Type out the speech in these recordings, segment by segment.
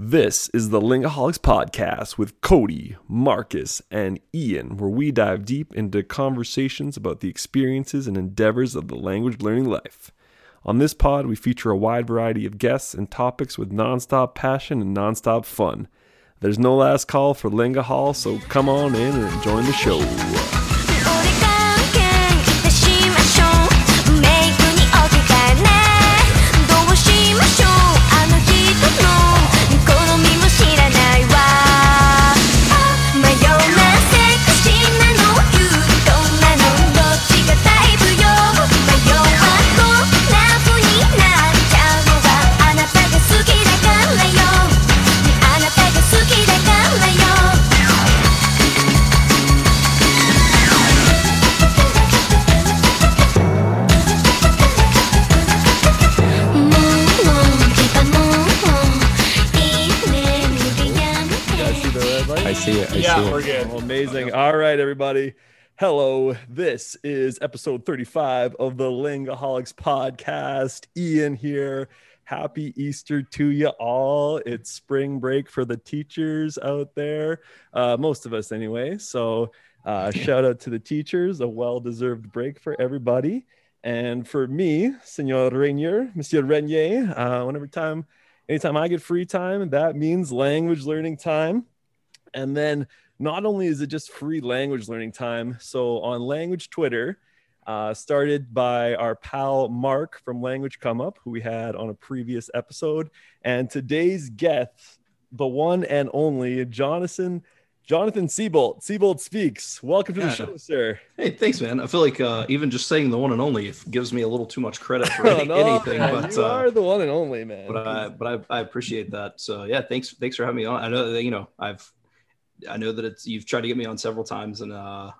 This is the Lingaholics Podcast with Cody, Marcus, and Ian, where we dive deep into conversations about the experiences and endeavors of the language learning life. On this pod, we feature a wide variety of guests and topics with nonstop passion and nonstop fun. There's no last call for Lingahol, so come on in and join the show. Amazing. All right, everybody. Hello. This is episode 35 of the Lingaholics podcast. Ian here. Happy Easter to you all. It's spring break for the teachers out there, uh, most of us anyway. So, uh, shout out to the teachers, a well deserved break for everybody. And for me, Senor Rainier, Monsieur Renier, uh, whenever time, anytime I get free time, that means language learning time. And then not only is it just free language learning time, so on Language Twitter, uh, started by our pal Mark from Language Come Up, who we had on a previous episode, and today's guest, the one and only Jonathan Jonathan Seabolt. Seabolt speaks. Welcome to the show, sir. Hey, thanks, man. I feel like uh, even just saying the one and only gives me a little too much credit for any, no, anything. man, But you uh, are the one and only man. but I but I, I appreciate that. So yeah, thanks thanks for having me on. I know that you know I've I know that it's you've tried to get me on several times, and uh,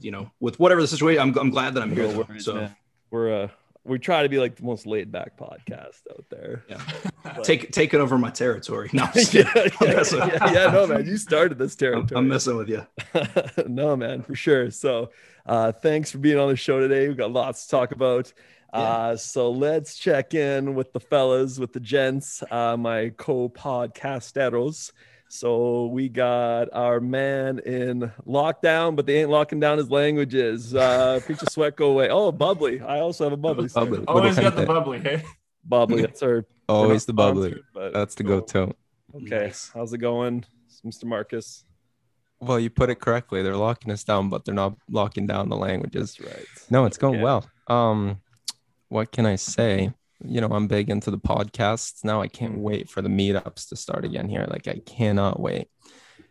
you know with whatever the situation, I'm I'm glad that I'm here. Though. so man. we're uh we try to be like the most laid back podcast out there. yeah, But- take taking over my territory. No, yeah, yeah, yeah, yeah, no, man, you started this I'm, territory. I'm messing with you. no, man, for sure. So, uh, thanks for being on the show today. We've got lots to talk about. Uh, so let's check in with the fellas, with the gents, uh, my co-podcasteros. So we got our man in lockdown, but they ain't locking down his languages. Uh, preach a sweat, go away. Oh, bubbly. I also have a bubbly. sir. Bubbly. Always got the Gente. bubbly, hey? Bubbly. That's our Always the bubbly. sponsored, but That's the go-to. Okay, Nice. how's it going, Mr. Marcus? Well, you put it correctly. They're locking us down, but they're not locking down the languages. That's right. No, it's going Yeah. well. Um, what can I say? You know, I'm big into the podcasts now. I can't Mm. wait for the meetups to start again here. Like I cannot wait.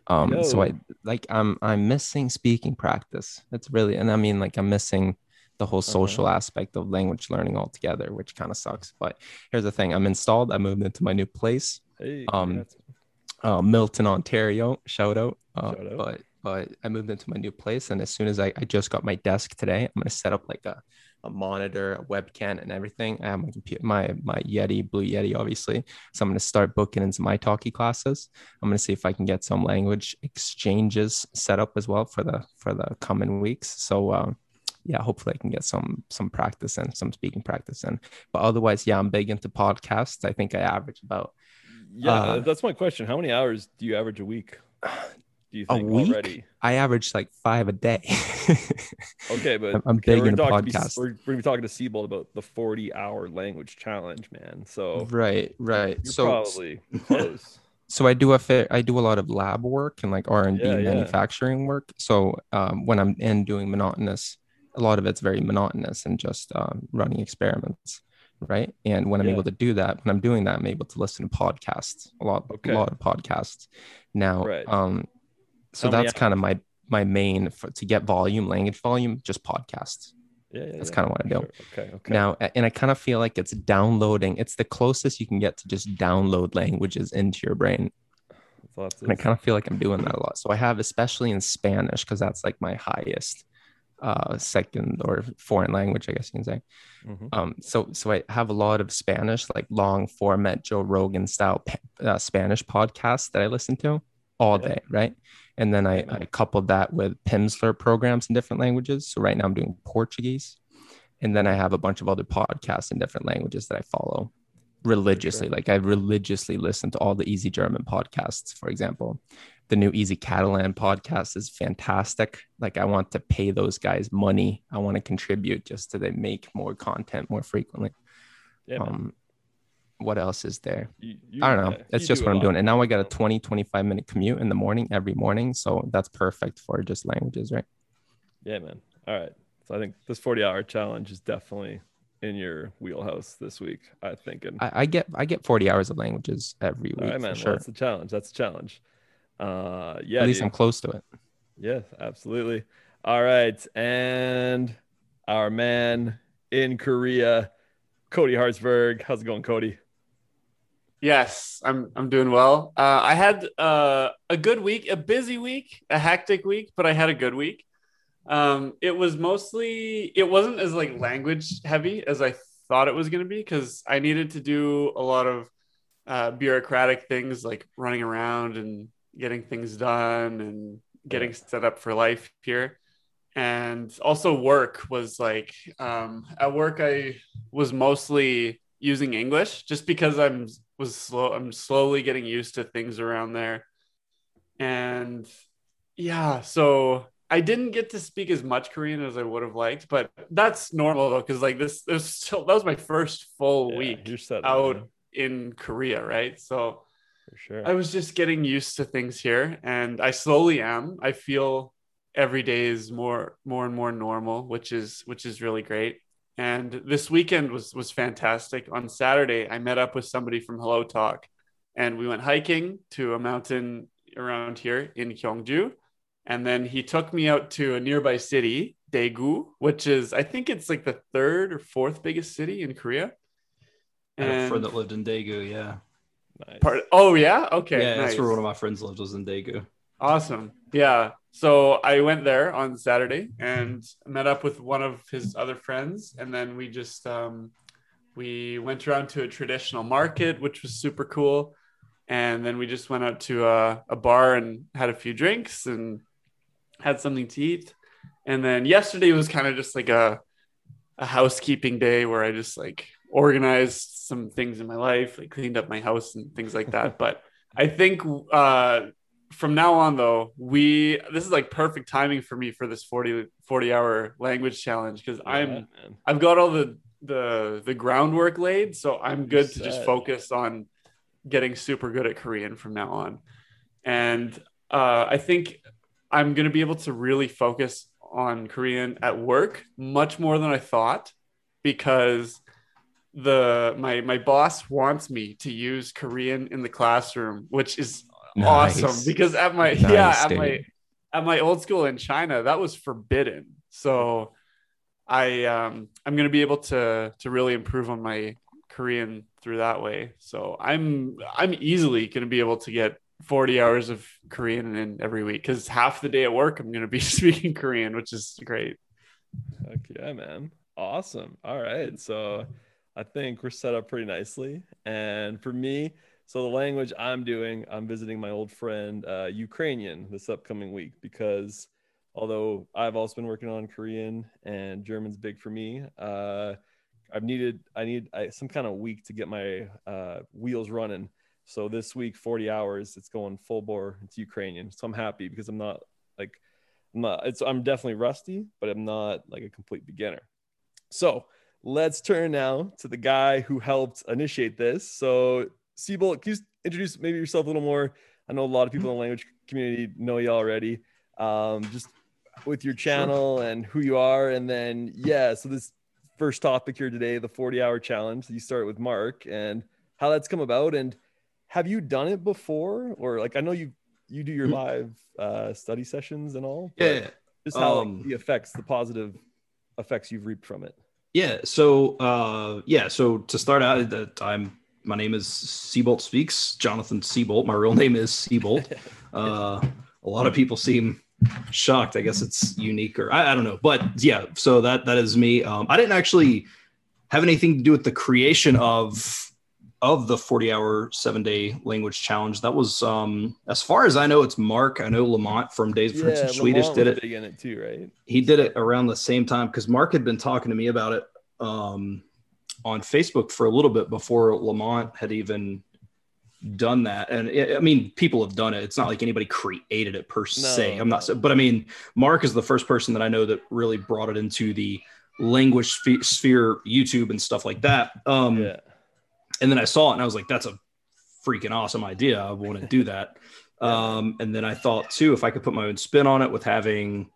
Um, so I like I'm I'm missing speaking practice. It's really and I mean like I'm missing the whole social aspect of language learning altogether, which kind of sucks. But here's the thing: I'm installed. I moved into my new place. Hey, Um, uh, Milton, Ontario. Shout out. Uh, Shout out. But but I moved into my new place, and as soon as I, I just got my desk today, I'm gonna set up like a, a monitor, a webcam, and everything. I have my computer, my my Yeti, Blue Yeti, obviously. So I'm gonna start booking into my iTalki classes. I'm gonna see if I can get some language exchanges set up as well for the for the coming weeks. So. Um, yeah, hopefully I can get some some practice and some speaking practice in. But otherwise, yeah, I'm big into podcasts. I think I average about Yeah, uh, that's my question. How many hours do you average a week? Do you A week? already? I average like five a day. Okay, but I'm- I'm okay, big we're into gonna talk be- we're, we're gonna be talking to Seabolt about the 40 hour language challenge, man. So right, right. you're So, probably close. so I do a fair, I do a lot of lab work and like R and D manufacturing work. So um, when I'm in doing monotonous, a lot of it's very monotonous and just um, running experiments, right? And when I'm Yeah. able to do that, when I'm doing that, I'm able to listen to podcasts, a lot, Okay. a lot of podcasts. Now, Right. um, so many that's kind of my my main for, to get volume, language volume, just podcasts. Yeah, yeah That's yeah, kind of what I do. sure. Okay, okay. Now, and I kind of feel like it's downloading. It's the closest you can get to just download languages into your brain. Lots And I kind of feel like I'm doing that a lot. So I have, especially in Spanish, because that's like my highest uh, second or foreign language, I guess you can say. Mhm. Um, so, so I have a lot of Spanish, like long format Joe Rogan style uh, Spanish podcasts that I listen to all Yeah. day, right? And then I, I coupled that with Pimsleur programs in different languages. So right now I'm doing Portuguese, and then I have a bunch of other podcasts in different languages that I follow. religiously. Like I religiously listen to all the Easy German podcasts, for example. The new Easy Catalan podcast is fantastic. Like I want to pay those guys money. I want to contribute just so they make more content more frequently. Yeah, um, what else is there? You- you- I don't know. yeah, That's just do what I'm doing. And now I got a 20, 25 minute commute in the morning every morning. So that's perfect for just languages, right? Yeah, man. All right. So I think this 40 hour challenge is definitely in your wheelhouse this week. I think. And I, I get I get 40 hours of languages every week right, for man. Well, sure. that's the challenge. That's the challenge. Uh, yeah. At least dude. I'm close to it. Yes, absolutely. All right. And our man in Korea, Cody Hartsberg. How's it going, Cody? Yes, I'm I'm doing well. Uh, I had uh, a good week, a busy week, a hectic week, but I had a good week. Um, it was mostly it wasn't as like language heavy as I thought it was going to be because I needed to do a lot of uh, bureaucratic things like running around and getting things done and getting set up for life here. And also work was like um, at work I was mostly using English just because I'm was slow I'm slowly getting used to things around there. And yeah, so I didn't get to speak as much Korean as I would have liked, but that's normal though, because like this, this still that was my first full Yeah, week out man, in Korea, right? So for sure. I was just getting used to things here, and I slowly am. I feel every day is more, more and more normal, which is which is really great. And this weekend was was fantastic. On Saturday, I met up with somebody from Hello Talk, and we went hiking to a mountain around here in Gyeongju. And then he took me out to a nearby city, Daegu, which is I think it's like the third or fourth biggest city in Korea. I had a friend that lived in Daegu. Yeah. nice. part, oh yeah, okay, yeah, that's where one of my friends lived was in Daegu. Awesome. Yeah. So I went there on Saturday and met up with one of his other friends, and then we just um, we went around to a traditional market, which was super cool. And then we just went out to a, a bar and had a few drinks and had something to eat. And then yesterday was kind of just like a a housekeeping day where I just like organized some things in my life, like cleaned up my house and things like that. but I think uh, from now on though, we this is like perfect timing for me for this 40, 40 hour language challenge because Yeah, I'm man. I've got all the the the groundwork laid, so I'm good to just focus on getting super good at Korean from now on. And uh, I think I'm going to be able to really focus on Korean at work much more than I thought because the my my boss wants me to use Korean in the classroom, which is awesome because at my Nice, yeah at dude. my at my old school in China that was forbidden. So I um I'm gonna be able to to really improve on my Korean through that way. So I'm I'm easily gonna be able to get 40 hours of Korean in every week because half the day at work I'm gonna be speaking Korean, which is great. Heck yeah, man. Awesome. All right. So I think we're set up pretty nicely. And for me, so the language I'm doing, I'm visiting my old friend uh, Ukrainian this upcoming week because although I've also been working on Korean and German's big for me, uh, I've needed I need I, some kind of week to get my uh, wheels running. So this week, 40 hours, it's going full bore into Ukrainian. So I'm happy because I'm not like I'm not it's I'm definitely rusty, but I'm not like a complete beginner. So let's turn now to the guy who helped initiate this. So Seabolt, can you introduce maybe yourself a little more? I know a lot of people in the language community know you already. Um, just with your channel and who you are, and then yeah. So this first topic here today, the 40 hour challenge. You start with Mark and how that's come about, and have you done it before, or like I know you you do your live uh, study sessions and all. Yeah. just how like, Um, the effects, the positive effects you've reaped from it. Yeah. So uh yeah, so to start out that I'm my name is Seabolt Speaks, Jonathan Seabolt. My real name is Seabolt. Uh a lot of people seem shocked. I guess it's unique or I, I don't know. But yeah, so that that is me. Um I didn't actually have anything to do with the creation of of the 40 hour seven day language challenge. That was um as far as I know, it's Mark. I know Lamont from Days of French and Swedish did it it too, right? he did it around the same time because Mark had been talking to me about it. Um, on Facebook for a little bit before Lamont had even done that. And I I mean, people have done it. It's not like anybody created it per se. I'm not, no. but I mean, Mark is the first person that I know that really brought it into the language sphe- sphere, YouTube and stuff like that. Um, yeah. and then I saw it and I was like, that's a freaking awesome idea. I want to do that. Um, and then I thought too, if I could put my own spin on it with having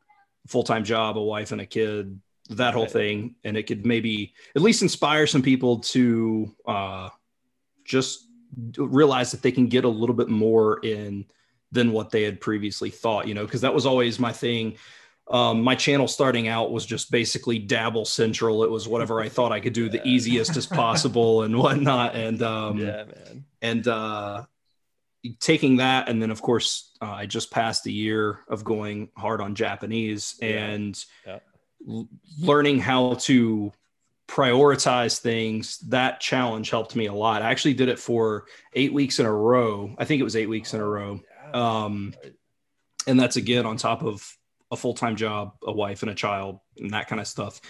a full-time job, a wife and a kid, that whole Right. thing, and it could maybe at least inspire some people to uh, just realize that they can get a little bit more in than what they had previously thought, you know, because that was always my thing. Um, my channel starting out was just basically dabble central. It was whatever I thought I could do the easiest as possible and whatnot. And um, yeah, man. and uh, taking that, and then of course uh, I just passed a year of going hard on Japanese Yeah. and Yeah. L- learning how to prioritize things. That challenge helped me a lot. I actually did it for eight weeks in a row. I think it was eight weeks in a row. Um, and that's again on top of a full-time job, a wife and a child and that kind of stuff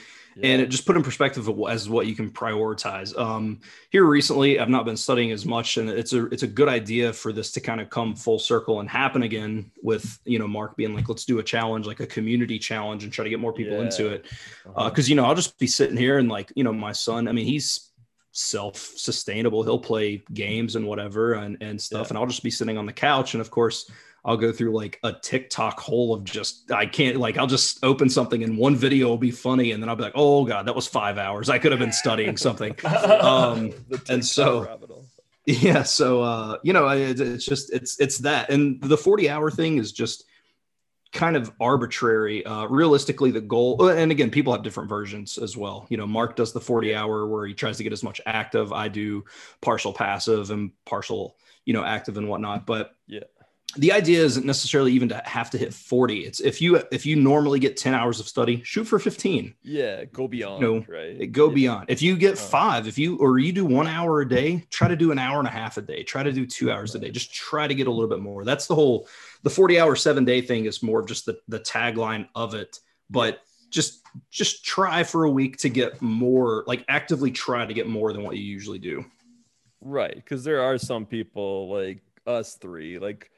and it just put in perspective as what you can prioritize. Um, here recently, I've not been studying as much, and it's a it's a good idea for this to kind of come full circle and happen again. With you know Mark being like, let's do a challenge, like a community challenge, and try to get more people into Yeah. it. Uh-huh. Because you know I'll just be sitting here and like you know my son. I mean he's self-sustainable. He'll play games and whatever and and stuff, Yeah. and I'll just be sitting on the couch, and of course. I'll go through like a TikTok hole of just I can't like I'll just open something and one video will be funny and then I'll be like, oh god, that was five hours. I could have been studying something. Um, and so- yeah, so uh, you know, I- it- it's just it's it's that, and the forty hour thing is just kind of arbitrary. Uh, realistically, the goal, and again, people have different versions as well. You know, Mark does the forty hour where he tries to get as much active. I do partial passive and partial, you know, active and whatnot. But Yeah. The idea isn't necessarily even to have to hit 40 it's if you if you normally get 10 hours of study shoot for 15 Yeah, go beyond, No, right? go Yeah. beyond. If you get Uh. five if you or you do one hour a day try to do an hour and a half a day. Try to do two hours a day. Just try to get a little bit more. That's the whole the 40 hour seven day thing is more of just the the tagline of it. But just just try for a week to get more like actively try to get more than what you usually do. Right, because there are some people like us three, like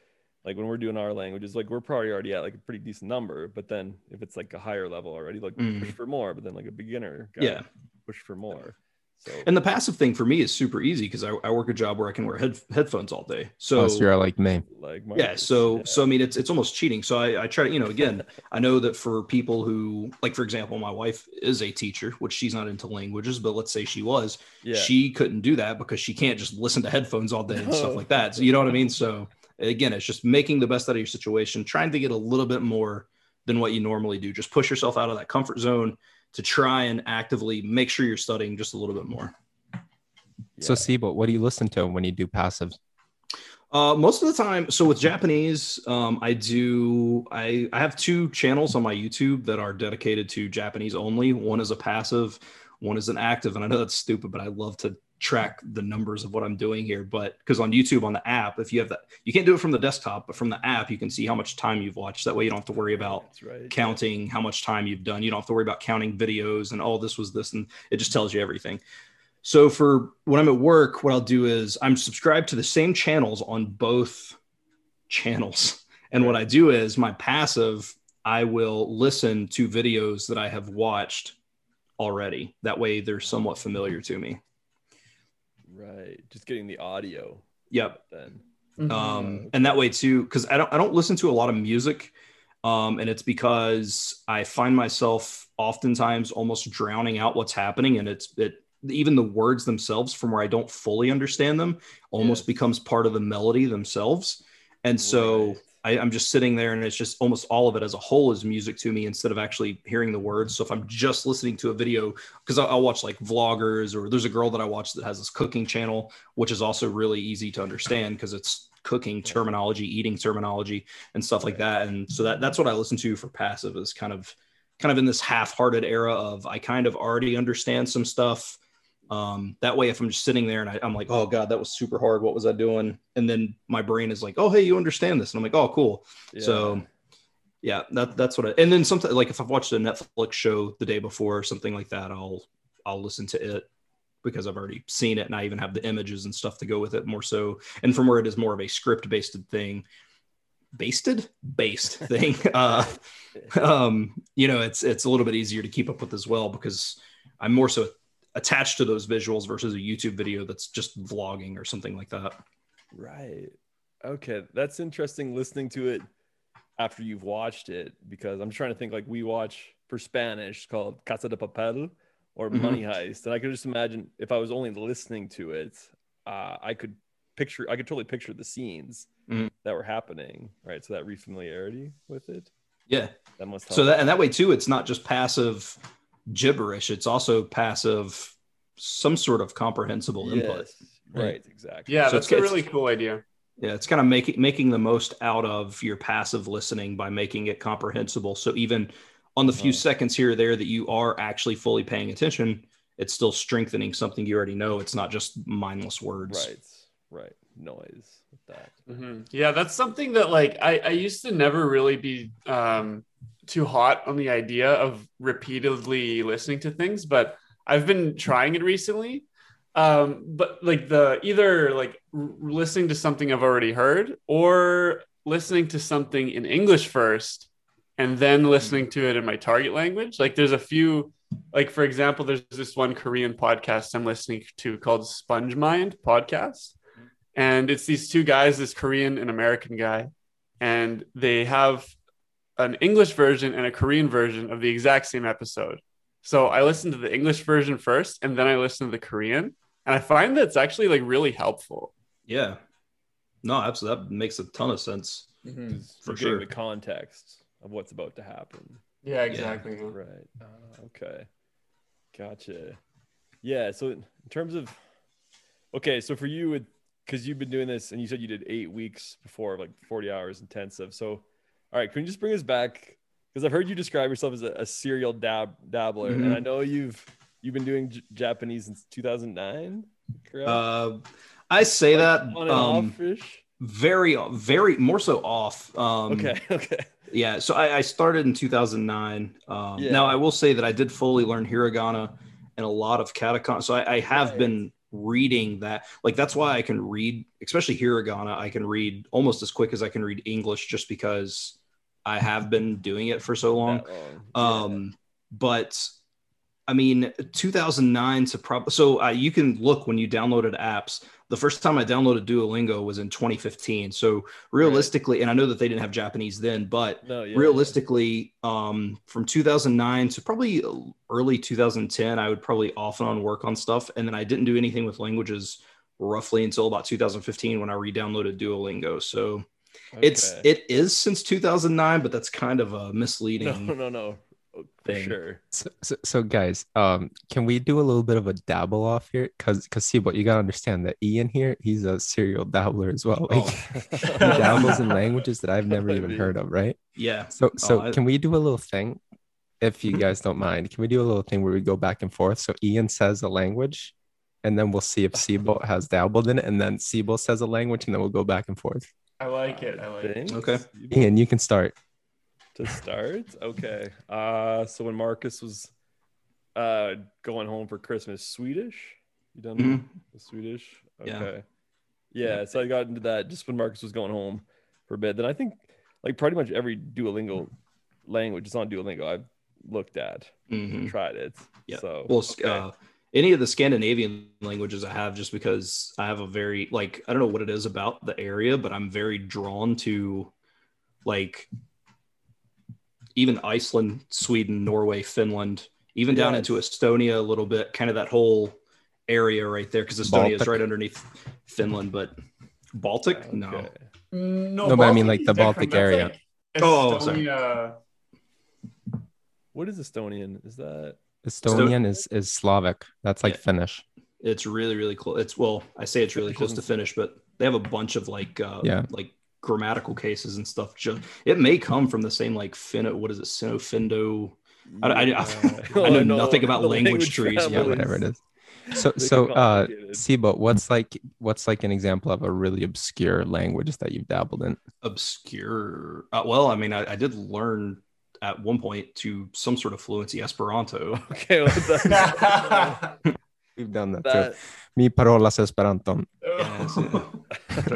like when we're doing our languages, like we're probably already at like a pretty decent number. But then if it's like a higher level already, like Mm. push for more. But then like a beginner, guy, Yeah. push for more. So and the passive thing for me is super easy because I, I work a job where i can wear head, headphones all day so Plus, you're like me. like yeah so yeah. so i mean it's it's almost cheating so i i try to you know again i know that for people who like for example my wife is a teacher which she's not into languages but let's say she was yeah, she couldn't do that because she can't just listen to headphones all day and stuff like that so you know what i mean so again it's just making the best out of your situation trying to get a little bit more than what you normally do just push yourself out of that comfort zone to try and actively make sure you're studying just a little bit more So, yeah. Seabolt, what do you listen to when you do passives? Uh, most of the time, so with Japanese, um, I do. I I have two channels on my YouTube that are dedicated to Japanese only. One is a passive, one is an active. And I know that's stupid, but I love to track the numbers of what I'm doing here. But because on YouTube on the app, if you have that, you can't do it from the desktop, but from the app, you can see how much time you've watched. That way, you don't have to worry about right. counting how much time you've done. You don't have to worry about counting videos and all this was this, and it just tells you everything. So for when I'm at work, what I'll do is I'm subscribed to the same channels on both channels. And what I do is my passive, I will listen to videos that I have watched already. That way they're somewhat familiar to me. Right, just getting the audio. Yep. Then Mhm. um, and that way too because i don't i don't listen to a lot of music um, and it's because i find myself oftentimes almost drowning out what's happening and it's it even the words themselves from where i don't fully understand them almost Yes. becomes part of the melody themselves and so Right. I, i'm just sitting there and it's just almost all of it as a whole is music to me instead of actually hearing the words. So if i'm just listening to a video because I'll, I'll watch like vloggers or there's a girl that i watch that has this cooking channel which is also really easy to understand because it's cooking terminology eating terminology and stuff like that. And so that that's what i listen to for passive is kind of kind of in this half-hearted era of i kind of already understand some stuff um, that way if i'm just sitting there and I, i'm like oh god that was super hard. What was i doing? And then my brain is like oh hey you understand this. And i'm like oh cool. So yeah that, that's what I, and then sometimes like if i've watched a netflix show the day before or something like that i'll i'll listen to it because I've already seen it and I even have the images and stuff to go with it more so. And from where it is more of a script based thing, basted? Based thing, uh, um, you know, it's it's a little bit easier to keep up with as well because I'm more so attached to those visuals versus a YouTube video that's just vlogging or something like that. Right. Okay, that's interesting listening to it after you've watched it because I'm trying to think like we watch for Spanish called Casa de Papel or Mhm. Money Heist, and I could just imagine if I was only listening to it, uh, I could picture, I could totally picture the scenes Mhm. that were happening. Right, so that refamiliarity with it Yeah. that must help. So that and that way too, it's not just passive gibberish; it's also passive, some sort of comprehensible input. yes, right, exactly. Yeah, So that's it's- a really cool idea. Yeah, it's kind of making making the most out of your passive listening by making it comprehensible. So even on the few Oh. seconds here or there that you are actually fully paying attention, it's still strengthening something you already know. It's not just mindless words. Right, right. Noise with that. Mhm. Yeah, that's something that like I, I used to never really be um, too hot on the idea of repeatedly listening to things, but I've been trying it recently. Um, but like the either like r- listening to something I've already heard or listening to something in English first and then listening to it in my target language. Like there's a few like for example, there's this one Korean podcast I'm listening to called Sponge Mind podcast and it's these two guys this korean and american guy and they have an english version and a korean version of the exact same episode so i listened to the english version first and then i listened to the korean and i find that it's actually like really helpful Yeah. No, absolutely. That makes a ton of sense. For For sure. the context of what's about to happen. yeah exactly. Right. Uh, okay. Gotcha. Yeah. So in terms of, okay, so for you, because you've been doing this and you said you did eight weeks before, like 40 hours intensive. So, all right, can you just bring us back? Because I've heard you describe yourself as a, a serial dab dabbler, and Mhm. I know you've you've been doing J- Japanese since 2009. Correct. Uh, I say that On and um, off-ish? very, very more so off. Um, Okay. Okay. Yeah, so I, I started in 2009. Um, Yeah. Now I will say that I did fully learn hiragana and a lot of katakana. So I, I have Right. been reading that. Like that's why I can read, especially hiragana. I can read almost as quick as I can read English, just because I have been doing it for so long. Um, but I mean, 2009 to probably so uh, you can look when you downloaded apps. The first time I downloaded Duolingo was in 2015. So realistically, and I know that they didn't have Japanese then, but No. Yeah. realistically, um, from 2009 to probably early 2010, I would probably off and on work on stuff, and then I didn't do anything with languages roughly until about 2015 when I re-downloaded Duolingo. So it's Okay. it is since 2009, but that's kind of a misleading. no, no, no. Oh, For thing. sure. So, so, so guys, um, can we do a little bit of a dabble off here? Cause, cause see, what you gotta understand that Ian here, he's a serial dabbler as well. Like, Oh. he dabbles in languages that I've never even heard of, right? Yeah. So, so I- can we do a little thing, if you guys don't mind? Can we do a little thing where we go back and forth? So Ian says a language, and then we'll see if Seabolt has dabbled in it, and then Seabolt says a language, and then we'll go back and forth. I like it i like it Okay. Ian, you can start. to start okay uh so when marcus was uh going home for christmas swedish you done Mhm. the swedish Yeah. okay yeah. so i got into that just when marcus was going home for a bit then i think like pretty much every duolingo language it's on duolingo i've looked at Mhm. tried it Yeah. so Well, okay. uh, any of the Scandinavian languages I have, just because I have a very like I don't know what it is about the area, but I'm very drawn to like even Iceland, Sweden, Norway, Finland, even down Yes. into Estonia a little bit, kind of that whole area right there, because Estonia is right underneath Finland, but Baltic, no. Okay. no, No, but I mean, like, the. Baltic area. like Oh, sorry. What is estonian is that Estonian is is Slavic. That's like Yeah. Finnish. It's really, really close. It's well, I say it's really close to Finnish, but they have a bunch of like, uh, Yeah. like grammatical cases and stuff. Just it may come from the same like Finno. What is it? Sino Findo. I- I- Yeah. I know nothing about the language trees, Yeah, whatever it is. So, so, uh, complicated. Seabolt, what's like what's like an example of a really obscure language that you've dabbled in? Obscure. Uh, well, I mean, I, I did learn at one point to some sort of fluency Esperanto. okay well, that- We've done that, That too. Mi parolas Esperanton. Yeah, so-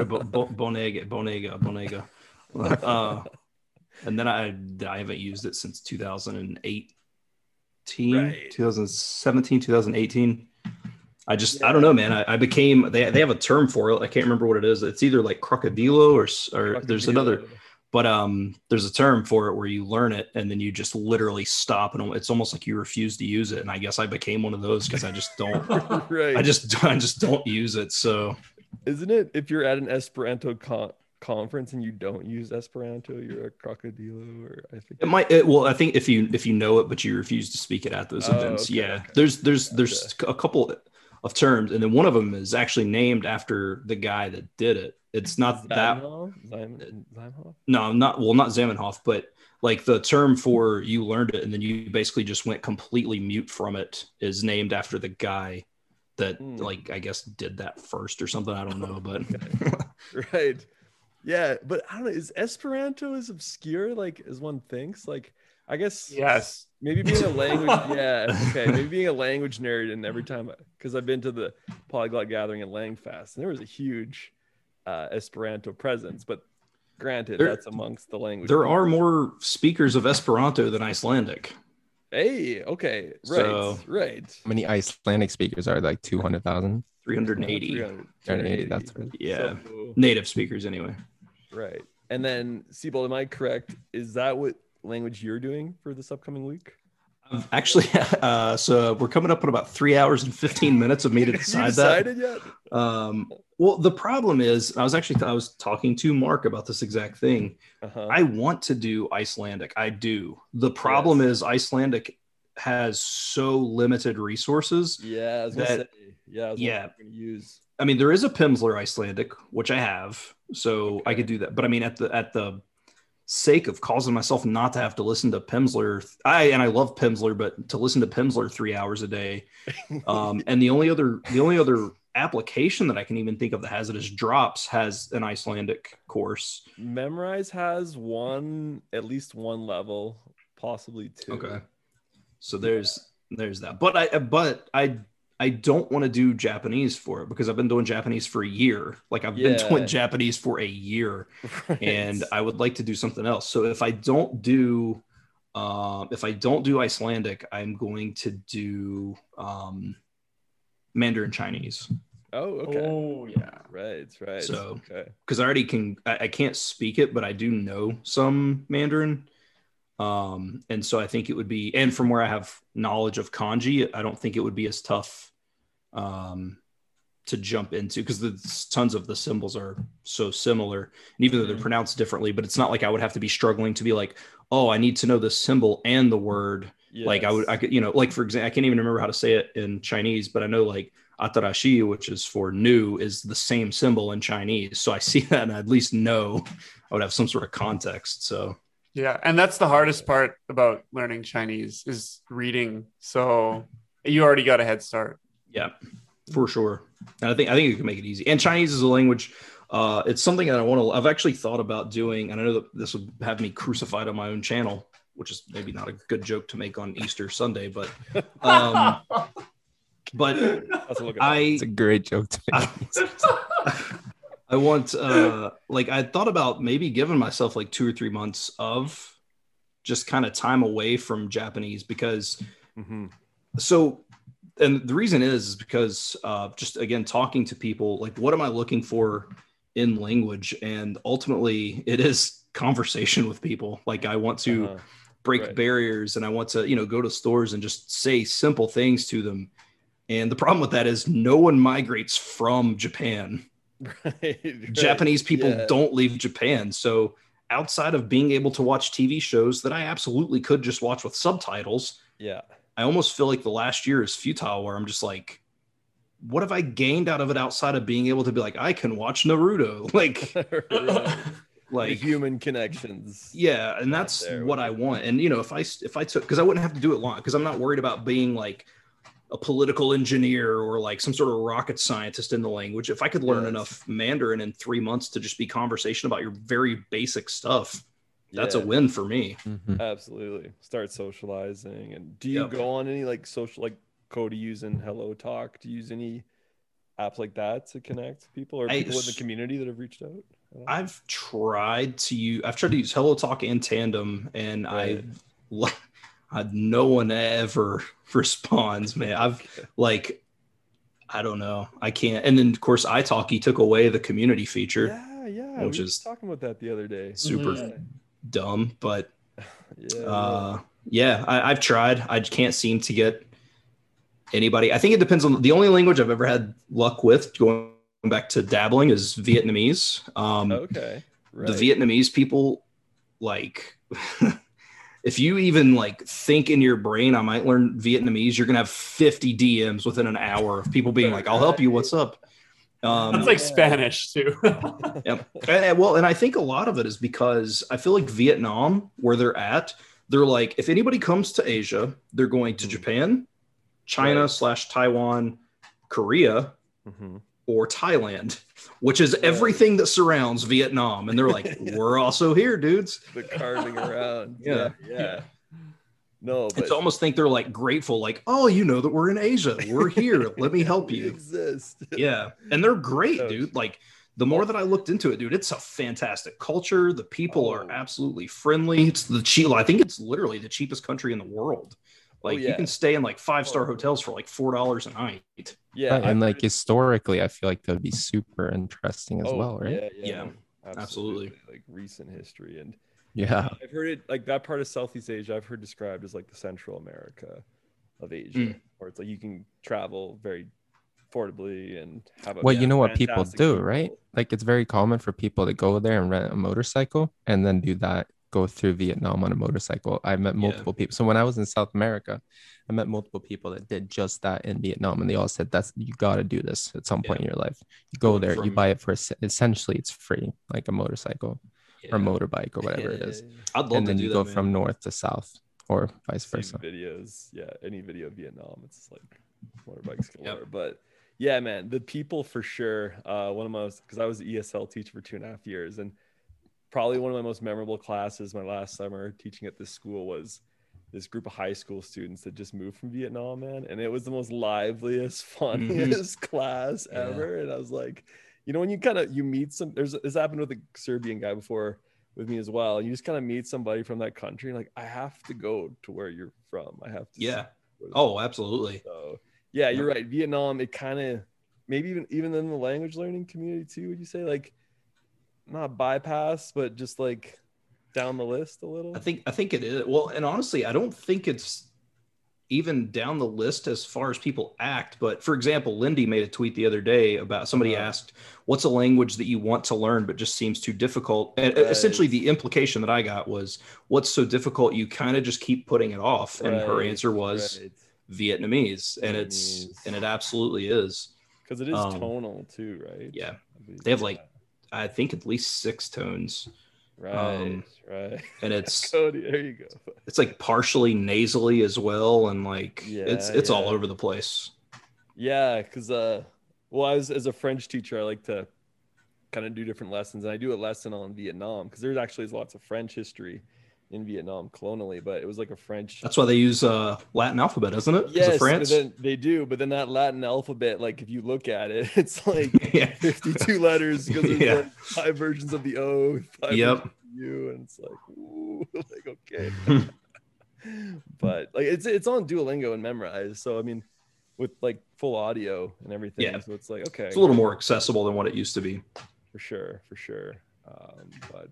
bo- bo- bonega, bonega, bonega. Uh, and then I I haven't used it since 2018, Right. 2017, 2018. I just I don't know, man. I, I became they they have a term for it. I can't remember what it is. It's either like crocodilo or s- or there's another, but um there's a term for it where you learn it and then you just literally stop and it's almost like you refuse to use it. And I guess I became one of those because I just don't. right. I just I just don't use it. So Isn't it if you're at an Esperanto con- conference and you don't use Esperanto, you're a crocodilo or I think It might. It, well, I think if you if you know it, but you refuse to speak it at those Oh, events, okay, yeah. okay. There's there's there's a couple of terms, and then one of them is actually named after the guy that did it. It's not that. Zamenhof? No, not well, not Zamenhof, but like the term for you learned it, and then you basically just went completely mute from it is named after the guy that Hmm. like I guess did that first or something. I don't know, but Right. Yeah, but I don't know. Is Esperanto as obscure like as one thinks? Like, I guess Yes. maybe being a language, yeah, okay, maybe being a language nerd, and every time because I've been to the polyglot gathering at LangFest, and there was a huge uh, Esperanto presence. But granted, There- that's amongst the language. there are more speakers of Esperanto than Icelandic. Hey, okay, right, So- right. How many Icelandic speakers are like 200,000? 380. 300, 380, that's right. Yeah. So- native speakers anyway. Right. And then, Seabolt, am I correct? Is that what language you're doing for this upcoming week? I've actually, uh, so we're coming up on about three hours and 15 minutes of me to decide decided yet? that. Um, well, the problem is, I was actually, I was talking to Mark about this exact thing. Uh-huh. I want to do Icelandic. I do. The problem Yes. is, Icelandic has so limited resources. yeah, I was that- say. Yeah, I was yeah. Use. I mean, there is a Pimsleur Icelandic, which I have, so I could do that. But I mean, at the at the sake of causing myself not to have to listen to Pimsleur. I and I love Pimsleur, but to listen to Pimsleur three hours a day, um, and the only other the only other application that I can even think of that has it is Drops has an Icelandic course. Memrise has one, at least one level, possibly two. Okay. so there's there's that. But I but I. I don't want to do Japanese for it because I've been doing Japanese for a year. Like I've been doing Japanese for a year. Right. and I would like to do something else. So if I don't do, um, if I don't do Icelandic, I'm going to do um, Mandarin Chinese oh, okay. Oh yeah. Right, right. So- okay. because I already can. I, I can't speak it, but I do know some Mandarin. Um, and so I think it would be, and from where I have knowledge of kanji, I don't think it would be as tough um, to jump into because the tons of the symbols are so similar, and even though they're Mhm. pronounced differently, but it's not like I would have to be struggling to be like, oh, I need to know the symbol and the word. Like I would, I could, you know, like for example, I can't even remember how to say it in Chinese, but I know like atarashi, which is for new, is the same symbol in Chinese. So I see that and I at least know I would have some sort of context. So Yeah, and that's the hardest part about learning Chinese is reading. So you already got a head start. yeah, for sure. And I think I think you can make it easy. And Chinese is a language. Uh, it's something that I want to. I've actually thought about doing, and I know that this would have me crucified on my own channel, which is maybe not a good joke to make on Easter Sunday, but um, but That's a look at I It's a great joke to make. I want uh like I thought about maybe giving myself like two or three months of just kind of time away from Japanese because Mhm. so and the reason is, is because uh just again talking to people like what am I looking for in language and ultimately it is conversation with people like I want to Uh-huh. break Right. barriers and I want to, you know, go to stores and just say simple things to them. And the problem with that is no one migrates from Japan. Right, right. Japanese people Yeah. don't leave Japan. So outside of being able to watch TV shows that I absolutely could just watch with subtitles, Yeah. I almost feel like the last year is futile where I'm just like, what have I gained out of it outside of being able to be like, I can watch Naruto? Like, Right. The like human connections. yeah and that's there what i want and you know if i if i took because i wouldn't have to do it long because i'm not worried about being like a political engineer or like some sort of rocket scientist in the language if i could learn Yes. enough mandarin in three months to just be conversation about your very basic stuff that's a win for me Mhm. Absolutely. Start socializing. And do you Yep. go on any like social like Cody using Hello Talk. Do you use any apps like that to connect people or I- people in the community that have reached out? I've tried to use I've tried to use Hello Talk and Tandem, and Right. I, I no one ever responds, man. I've like I don't know. I can't. And then of course iTalki took away the community feature. Yeah, yeah. Which we is- were talking about that the other day. Super Yeah, dumb, but yeah, uh yeah, I, I've tried. I can't seem to get anybody. I think it depends on the only language I've ever had luck with going back to dabbling is Vietnamese. Um okay. Right. the Vietnamese people like if you even like think in your brain I might learn Vietnamese, you're gonna have 50 DMs within an hour of people being like, I'll help you, what's up? Um That's like Spanish too. Yep. And- and- well, and I think a lot of it is because I feel like Vietnam, where they're at, they're like, if anybody comes to Asia, they're going to Mhm. Japan, China Right. slash Taiwan, Korea, Mhm. Or Thailand, which is everything that surrounds Vietnam. And they're like, Yeah. we're also here, dudes. the carving around. Yeah. yeah, yeah. No, but It's almost think they're like grateful, like, oh, you know that we're in Asia. We're here. Let me help you. Exist. Yeah. And they're great, dude. Like the more that I looked into it, dude, it's a fantastic culture. The people are Oh. absolutely friendly. It's the cheap. I think it's literally the cheapest country in the world. Like you Oh, yeah. can stay in like five star Oh. hotels for like four dollars a night. Yeah, and like historically, I feel like that would be super interesting as oh, well, right? Yeah, yeah, Yeah, no, absolutely. Like recent history, and Yeah. I've heard it like that part of Southeast Asia. I've heard described as like the Central America of Asia, Mm. where it's like you can travel very affordably and have. A Well, you know what people do, people. right? Like it's very common for people to go there and rent a motorcycle and then do that, go through Vietnam on a motorcycle. I met Yeah. multiple people. So when I was in South America, I met multiple people that did just that in Vietnam, and they all said that's you got to do this at some point in your life. You go there, you buy it for essentially it's free, like a motorcycle or motorbike or whatever it Yeah, is, yeah, yeah. I'd love and to then do you go from north to south or vice versa. videos. Yeah, any video of Vietnam, it's like motorbikes Yep. But yeah, man, the people for sure. Uh, one of my because I was an ESL teacher for two and a half years, and probably one of my most memorable classes my last summer teaching at this school was this group of high school students that just moved from Vietnam, man, and it was the most liveliest, mm-hmm. funniest class Yeah. ever. And I was like, you know, when you kind of you meet some, there's this happened with a Serbian guy before with me as well. And you just kind of meet somebody from that country, like I have to go to where you're from. I have to. Yeah. Oh, absolutely. So yeah, you're right. Vietnam, it kind of maybe even even in the language learning community too. Would you say like not bypass, but just like down the list a little? I think I think it is. Well, and honestly, I don't think it's even down the list as far as people act. But for example, Lindie made a tweet the other day about somebody Uh-huh. asked, "What's a language that you want to learn but just seems too difficult?" And Right. essentially, the implication that I got was, "What's so difficult? You kind of just keep putting it off." And her answer was right. Vietnamese, and it's and it absolutely is. because it is um, tonal too, right? Yeah, they have like. I think at least six tones, right, um, right. and it's Cody, there you go. it's like partially nasally as well, and like it's Yeah, it's all yeah. over the place. Yeah, because uh, well, I was as a French teacher, I like to kind of do different lessons, and I do a lesson on Vietnam because there's actually lots of French history in Vietnam colonially, but it was like a French. That's why they use uh, Latin alphabet, isn't it? yes, but France. then they do, but then that Latin alphabet, like if you look at it, it's like yeah. 52 letters because there's Yeah. like five versions of the O, five Yep. U, and it's like, ooh, like okay. but like it's it's on Duolingo and Memrise, so I mean, with like full audio and everything, Yeah. so it's like okay, It's a little more accessible than what it used to be. for sure, for sure. Um, but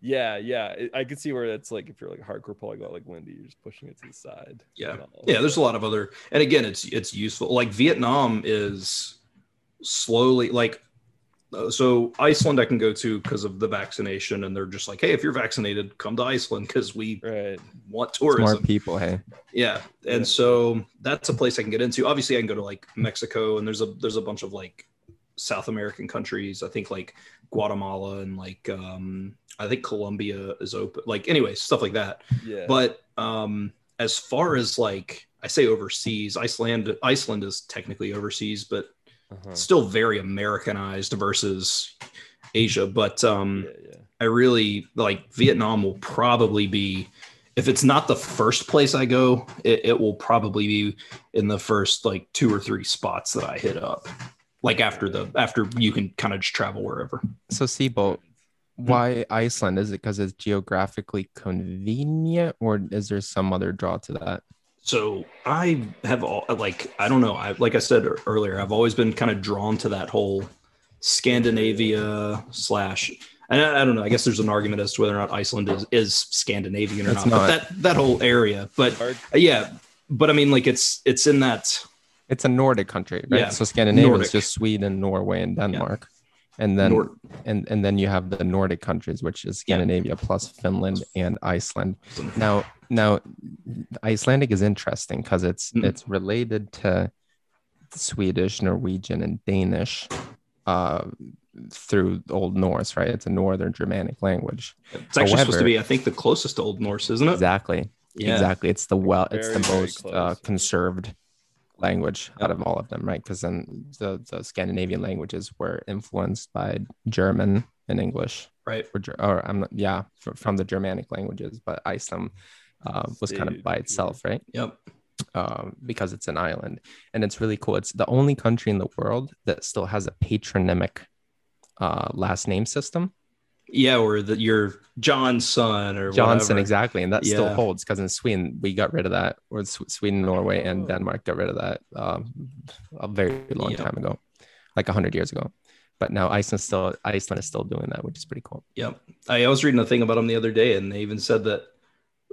yeah, yeah, I could see where that's like if you're like a hardcore polyglot like Lindie, you're just pushing it to the side. Yeah. Yeah, there's a lot of other, and again, it's it's useful. Like Vietnam is slowly like, uh, so Iceland I can go to because of the vaccination, and they're just like, hey, if you're vaccinated, come to Iceland because we right. want Smart tourism. people, hey. Yeah, and Yeah. so that's a place I can get into. Obviously, I can go to like Mexico, and there's a there's a bunch of like South American countries. I think like Guatemala and like um I think Colombia is open. Like anyway, stuff like that. Yeah. But um as far as like I say overseas, Iceland Iceland is technically overseas, but uh-huh. still very Americanized versus Asia. But um yeah, yeah. I really like Vietnam will probably be if it's not the first place I go, it, it will probably be in the first like two or three spots that I hit up. Like after the after you can kind of just travel wherever. So Seabolt, why Iceland? Is it because it's geographically convenient, or is there some other draw to that? So I have all like I don't know. I like I said earlier, I've always been kind of drawn to that whole Scandinavia slash. And I, I don't know. I guess there's an argument as to whether or not Iceland is, is Scandinavian or not, not. But that that whole area. But Hard- yeah, but I mean, like it's it's in that. It's a Nordic country, right? Yeah, So Scandinavia Nordic. is just Sweden, Norway, and Denmark. And then Nord- and and then you have the Nordic countries, which is Scandinavia plus Finland and Iceland. Now, now, Icelandic is interesting because it's Mm. it's related to Swedish, Norwegian, and Danish uh, through Old Norse, right? It's a Northern Germanic language. It's actually supposed to be, I think, the closest to Old Norse, isn't it? Exactly, Yeah. exactly. It's the well, it's Very, the most uh, conserved language out of all of them, right? Because then the the Scandinavian languages were influenced by German and English. Right. or, or I'm not, yeah, fr- from the Germanic languages, but Iceland uh, was kind of by itself, right? Yep. Um, because it's an island, and it's really cool. It's the only country in the world that still has a patronymic uh, last name system. Yeah, or that you're John's son or Johnson, whatever. exactly, and that still holds because in Sweden we got rid of that, or Sweden, Norway, and Oh. Denmark got rid of that um, a very long Yep. time ago, like a hundred years ago. But now Iceland still Iceland is still doing that, which is pretty cool. Yep. I, I was reading a thing about them the other day, and they even said that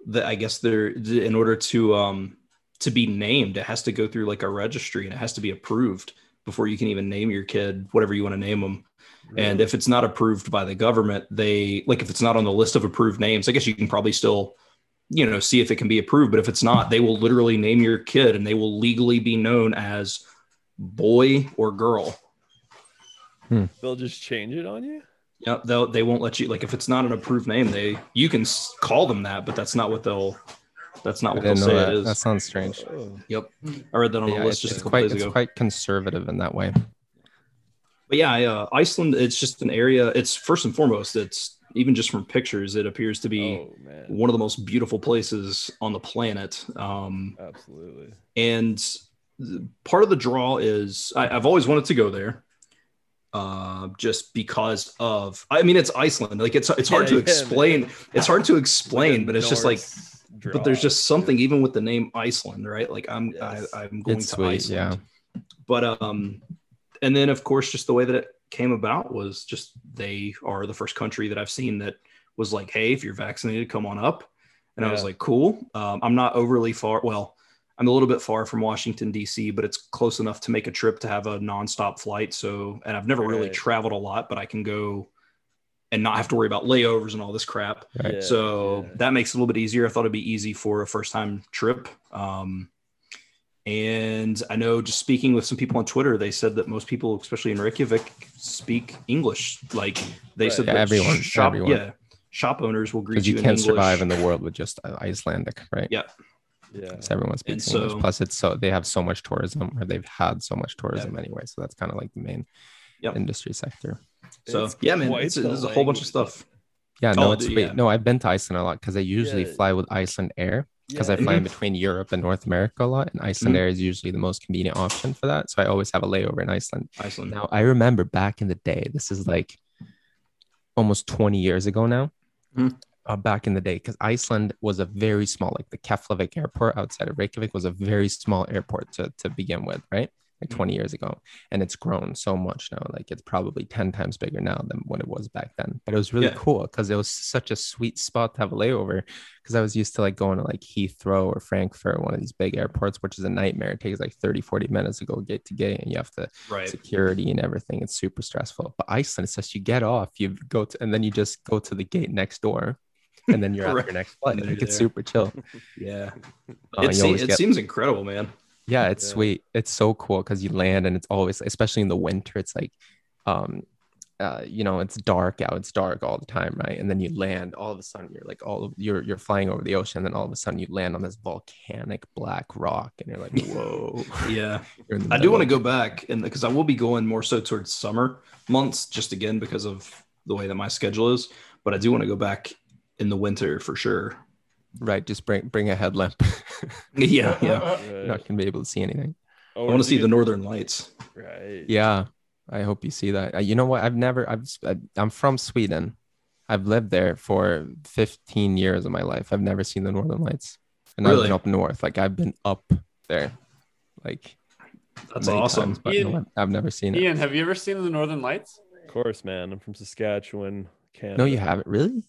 that I guess they're in order to um to be named, it has to go through like a registry and it has to be approved before you can even name your kid whatever you want to name them. And if it's not approved by the government, they like if it's not on the list of approved names, I guess you can probably still, you know, see if it can be approved. But if it's not, they will literally name your kid and they will legally be known as boy or girl. Hmm. They'll just change it on you. Yeah, they'll they won't let you like if it's not an approved name, they you can call them that, but that's not what they'll that's not I what they'll say that. it is. That sounds strange. Oh. Yep, I read that on Yeah, a list it's, just a couple quite days it's quite conservative in that way. But yeah, uh, Iceland, it's just an area. It's first and foremost, it's even just from pictures, it appears to be Oh man, one of the most beautiful places on the planet. Um, absolutely. and part of the draw is I, I've always wanted to go there. Uh, just because of, I mean, it's Iceland. Like it's it's hard Yeah, to yeah, explain. man. It's hard to explain, but it's just like Norse but there's just something even with the name Iceland, right? Like I'm Yes. I, I'm going It's to sweet, Iceland. Yeah. But um and then of course just the way that it came about was just they are the first country that I've seen that was like, hey, if you're vaccinated, come on up. And I was like, cool. Um, I'm not overly far. Well, I'm a little bit far from Washington, D.C., but it's close enough to make a trip to have a nonstop flight. So, and I've never really traveled a lot, but I can go and not have to worry about layovers and all this crap. Right. Yeah, So yeah. that makes it a little bit easier. I thought it'd be easy for a first time trip. Um, and I know just speaking with some people on Twitter, they said that most people, especially in Reykjavik, speak English. Like they Right. said Yeah, that everyone- shop, everyone. yeah, shop owners will greet Because you, you can't English. survive in the world with just uh, Icelandic, right? Yeah. yeah. So everyone speaks so- English. Plus, it's so they have so much tourism, or they've had so much tourism anyway. So that's kind of like the main Yep. industry sector. So It's yeah, man, quite it's, there's a whole bunch of stuff. Yeah, no, Oh, it's yeah. No, I've been to Iceland a lot because I usually Yeah. fly with Icelandair because Yeah. I fly Mm-hmm. in between Europe and North America a lot, and Icelandair is usually the most convenient option for that. So I always have a layover in Iceland. Iceland. Now I remember back in the day, this is like almost 20 years ago now. Mhm. Uh, back in the day, because Iceland was a very small, like the Keflavik airport outside of Reykjavik was a very small airport to, to begin with, right? Like 20 years ago. And it's grown so much now. Like it's probably 10 times bigger now than what it was back then. But it was really Yeah. cool because it was such a sweet spot to have a layover. Because I was used to like going to like Heathrow or Frankfurt, one of these big airports, which is a nightmare. It takes like 30, 40 minutes to go gate to gate, and you have to right. security and everything. It's super stressful. But Iceland, it's just you get off, you go to, and then you just go to the gate next door, and then you're at your next flight. Like, it's there. super chill. Yeah. Uh, it, se- it get- seems incredible, man. Yeah, it's Yeah. sweet. It's so cool because you land and it's always, especially in the winter, it's like, um, uh, you know, it's dark out. It's dark all the time, right? And then you land. All of a sudden, you're like, all of, you're you're flying over the ocean. And then all of a sudden, you land on this volcanic black rock, and you're like, whoa. Yeah. You're in the I do want to go back and because I will be going more so towards summer months, just again because of the way that my schedule is. But I do want to go back in the winter for sure. Right. Just bring bring a headlamp. yeah, yeah. You're not gonna be able to see anything. Oh, I want to did see the northern lights. Right. Yeah. I hope you see that. Uh, You know what? I've never. I've. I'm from Sweden. I've lived there for 15 years of my life. I've never seen the northern lights, and I've Really? been up north. Like I've been up there, like That's awesome. times, but Ian- no, I've never seen it. Ian, have you ever seen the Northern Lights? Of course, man. I'm from Saskatchewan, Canada. No, you haven't really.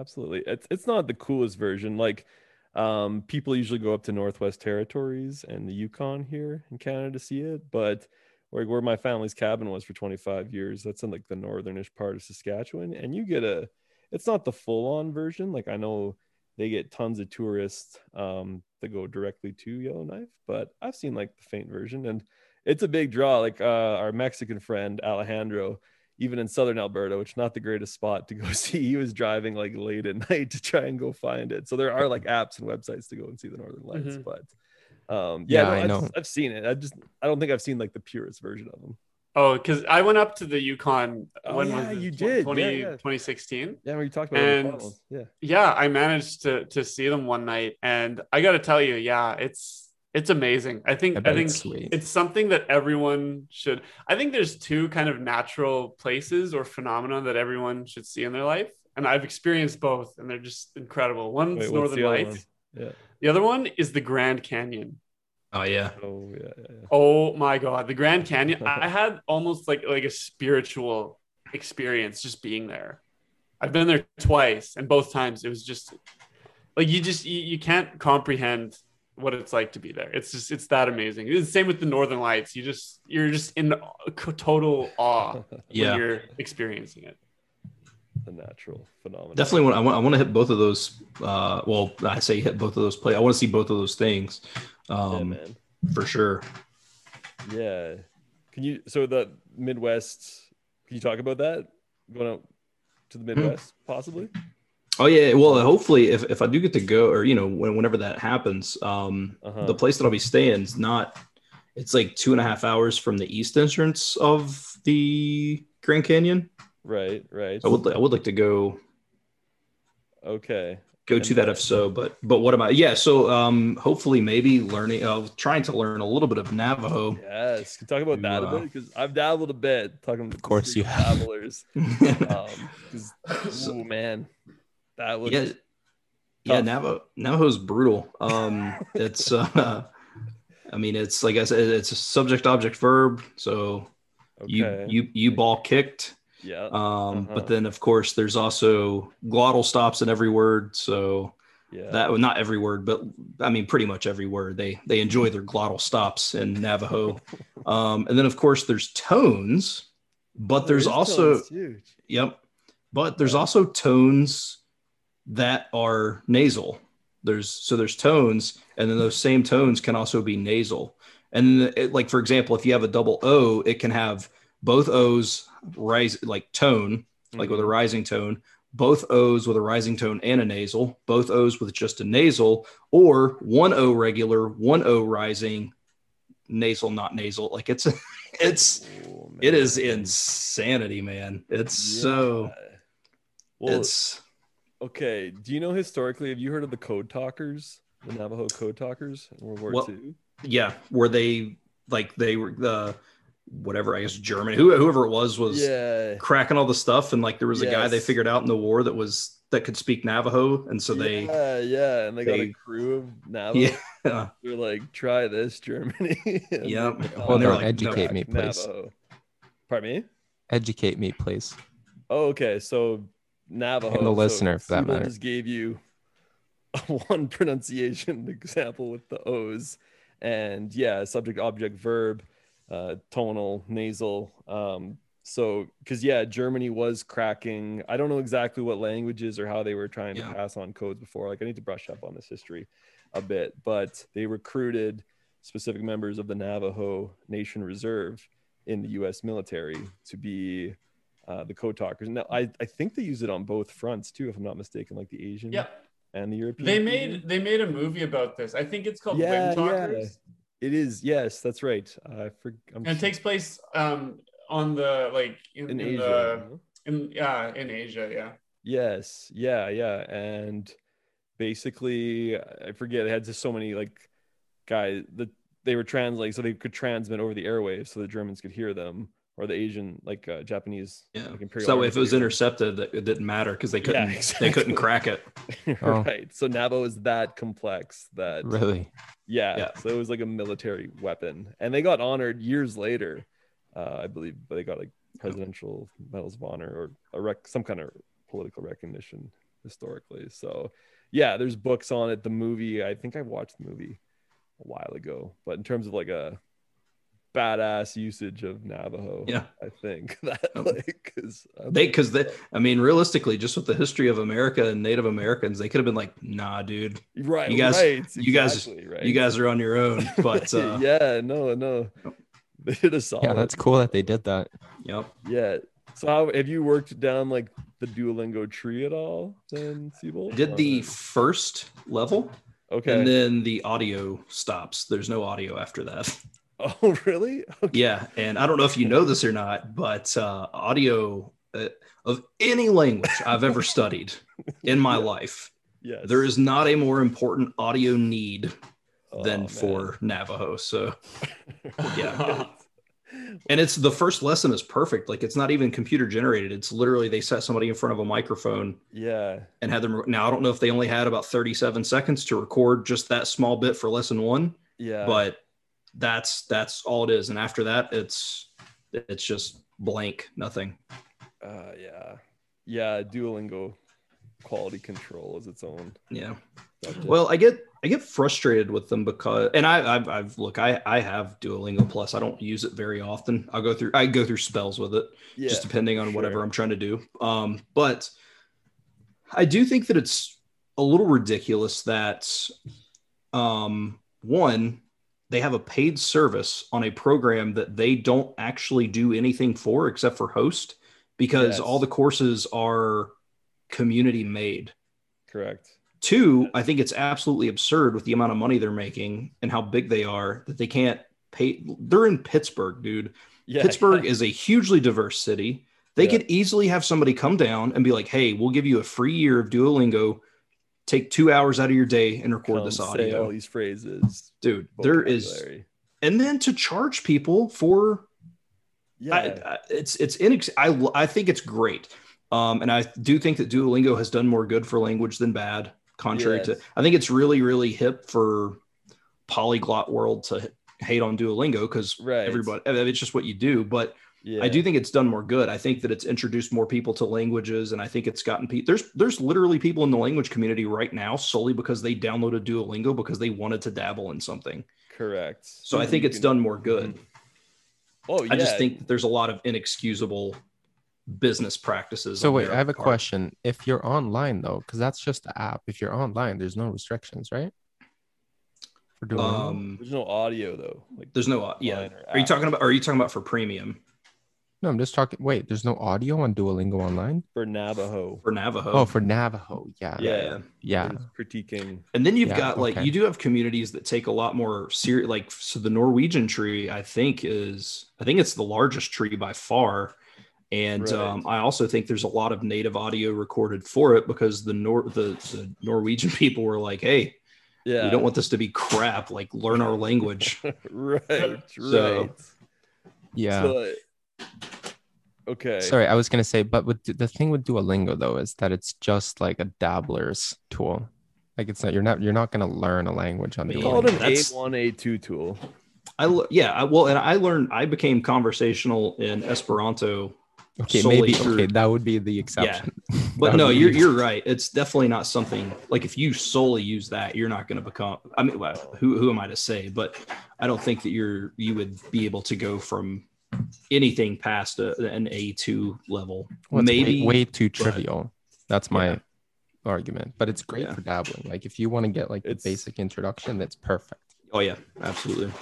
Absolutely. It's it's not the coolest version. Like um people usually go up to Northwest Territories and the Yukon here in Canada to see it, but where, where my family's cabin was for 25 years, that's in like the northernish part of Saskatchewan. And you get a it's not the full-on version. Like I know they get tons of tourists um that go directly to Yellowknife, but I've seen like the faint version and it's a big draw. Like uh our Mexican friend Alejandro even in southern Alberta, which not the greatest spot to go see. He was driving like late at night to try and go find it. So there are like apps and websites to go and see the Northern Lights. Mhm. But um, yeah, Yeah, no, I I've, know. I've seen it. I just I don't think I've seen like the purest version of them. Oh, because I went up to the Yukon. Oh, when yeah, was it? you did. 20, Yeah, yeah. 2016. Yeah, we talked about it. the And- Yeah, Yeah, I managed to to see them one night, and I got to tell you, yeah, it's it's amazing. I think I I, think it's sweet. it's something that everyone should. I think there's two kind of natural places or phenomena that everyone should see in their life, and I've experienced both, and they're just incredible. One's Wait, Northern Lights. one? Yeah. The other one is the Grand Canyon. Oh yeah. Oh yeah, yeah, yeah. Oh my god, the Grand Canyon! I had almost like like a spiritual experience just being there. I've been there twice, and both times it was just like you just you, you can't comprehend what it's like to be there. It's just it's that amazing. It's the same with the Northern Lights. You just you're just in total awe Yeah. when you're experiencing it. the natural phenomenon. Definitely want I want I want to hit both of those. Uh, well, I say hit both of those play. I want to see both of those things. Yeah, Um, man. for sure. Yeah. Can you so the Midwest? Can you talk about that? Going out to the Midwest, possibly? Oh yeah. Well, hopefully, if, if I do get to go, or you know, when, whenever that happens, um, Uh-huh. the place that I'll be staying is not. It's like two and a half hours from the east entrance of the Grand Canyon. Right, right. I would I would like to go Okay. go to that if so but but what am i yeah so um hopefully maybe learning uh trying to learn a little bit of navajo Yes. Can talk about that a bit? Because I've dabbled a bit talking to Of course you have. travelers. Um, 'cause- So- ooh, man. That was yeah. Yeah navajo navajo's brutal. Um it's uh i mean it's like i said it's a subject object verb so you okay. you you ball kicked. Yeah. um Uh-huh. but then of course there's also glottal stops in every word so yeah. that well, not every word but i mean pretty much every word. They they enjoy their glottal stops in navajo. Um and then of course there's tones but there's also yep. But there's also tones that are nasal there's so there's tones and then those same tones can also be nasal and it, like for example if you have a double o it can have both o's rise like tone like with a Mhm. rising tone, both O's with a rising tone and a nasal, both O's with just a nasal, or one O regular, one O rising, nasal, not nasal. Like it's it's Oh, it is insanity, man. It's so Well, it's okay. Do you know historically? Have you heard of the Code Talkers, the Navajo Code Talkers in World War Well, II? yeah, Were they like they were the whatever, I guess German, who, whoever it was was Yeah. cracking all the stuff. And like there was a guy they figured out in the war that was that could speak Navajo. And so they yeah, yeah, and they, got a crew of Navajo. yeah. They're like, try this, Germany. yeah. Yep. they Hold found on, out educate crack me, please. Navajo. Pardon me? Educate me, please. Oh, okay. So Navajo. And the so listener, for that matter. just gave you one pronunciation example with the O's, and yeah, subject, object, verb, uh, tonal, nasal. Um, so because yeah, Germany was cracking. I don't know exactly what languages or how they were trying Yeah. to pass on codes before. Like I need to brush up on this history a bit, but they recruited specific members of the Navajo Nation Reserve in the U.S. military to be uh, the code talkers. Now, I, I think they use it on both fronts too, if I'm not mistaken, like the Asian Yeah, and the European. they Union. made they made a movie about this. I think it's called Yeah, Talkers. it is. Yes, that's right. I for, I'm and it takes place um on the like in, in in Asia. the in yeah in Asia yeah Yes. Yeah. Yeah. And basically I forget they had just so many like guys that they were translating so they could transmit over the airwaves so the Germans could hear them or the Asian like uh, Japanese Yeah. like, So Imperial that way, Army if it was could intercepted, it didn't matter because they couldn't Yeah, they couldn't crack it. Oh. right so Navo is that complex that Really? Yeah, Yeah. So it was like a military weapon, and they got honored years later, uh, I believe. But they got like presidential medals of honor or a rec- some kind of political recognition historically. So, yeah, there's books on it. The movie, I think I watched the movie a while ago, but in terms of like a badass usage of Navajo, Yeah. I think that like is They because they, I mean, realistically, just with the history of America and Native Americans, they could have been like, "Nah, dude, right, you guys- right, you guys- right. you guys are on your own." But uh, yeah, no, no, they did a solid. Yeah, that's cool that they did that. yep. Yeah. So how have you worked down like the Duolingo tree at all then, Seabolt? I did the Or- first level, okay. and then the audio stops. There's no audio after that. oh really? Okay. Yeah, and I don't know if you know this or not, but uh, audio uh, of any language I've ever studied in my life, Yes. there is not a more important audio need Oh, than man. for Navajo. So, yeah. And it's the first lesson is perfect. Like it's not even computer generated. It's literally they set somebody in front of a microphone Yeah. and had them. Now I don't know if they only had about 37 seconds to record just that small bit for lesson one, Yeah. but that's that's all it is. And after that, it's it's just blank, nothing. uh, yeah. Yeah. Duolingo quality control is its own. Yeah. subject. Well, I get I get frustrated with them because, and I I've, I've look I I have Duolingo Plus. I don't use it very often. I'll go through I go through spells with it, yeah. just depending on whatever. I'm trying to do. Um, but I do think that it's a little ridiculous that um one they have a paid service on a program that they don't actually do anything for except for host because Yes. all the courses are community made. Correct. Two, I think it's absolutely absurd with the amount of money they're making and how big they are that they can't pay. They're in Pittsburgh, dude. Yeah. Pittsburgh is a hugely diverse city. They Yeah. could easily have somebody come down and be like, "Hey, we'll give you a free year of Duolingo. Take two hours out of your day and record Come this Say audio, all these phrases. dude." There is, and then to charge people for Yeah. I, I, it's it's inex- I I think it's great, um, and I do think that Duolingo has done more good for language than bad. Contrary to, I think it's really really hip for polyglot world to hate on Duolingo because Right. everybody I mean, it's just what you do. But yeah. I do think it's done more good. I think that it's introduced more people to languages, and I think it's gotten people. There's there's literally people in the language community right now solely because they downloaded Duolingo because they wanted to dabble in something. correct. So I think it's can- done more good. Oh, yeah. I just think that there's a lot of inexcusable business practices. So wait, I have a part. question. If you're online though, because that's just the app. If you're online, there's no restrictions, right? For Duolingo? Um, There's no audio though. Like there's no, yeah. Are you talking about? Are you talking about for premium no, I'm just talking. Wait, there's no audio on Duolingo online. for Navajo. for Navajo? Oh, for Navajo, yeah, Yeah. yeah. yeah. It's critiquing. And then you've Yeah, got like okay. you do have communities that take a lot more serious. Like so, the Norwegian tree, I think is I think it's the largest tree by far. And Right. um, I also think there's a lot of native audio recorded for it because the Nor the, the Norwegian people were like, "Hey, Yeah. we don't want this to be crap. Like, learn our language." right. Right. Yeah. So, okay. Sorry, I was gonna say, but with the thing with Duolingo though is that it's just like a dabbler's tool. Like it's not you're not you're not gonna learn a language on We We Yeah, call it an that's- A1, A2 tool. I l- yeah, I, well, and I learned I became conversational in Esperanto Okay, solely maybe through- okay, that would be the exception. Yeah. But no, you're you're right. It's definitely not something like if you solely use that, you're not going to become. I mean, well, who who am I to say? But I don't think that you're you would be able to go from anything past a, an A two level. Well, it's way- Maybe way, too trivial. That's my Yeah. argument. But it's great Yeah. for dabbling. Like if you want to get like It's- the basic introduction, that's perfect. Oh yeah, absolutely.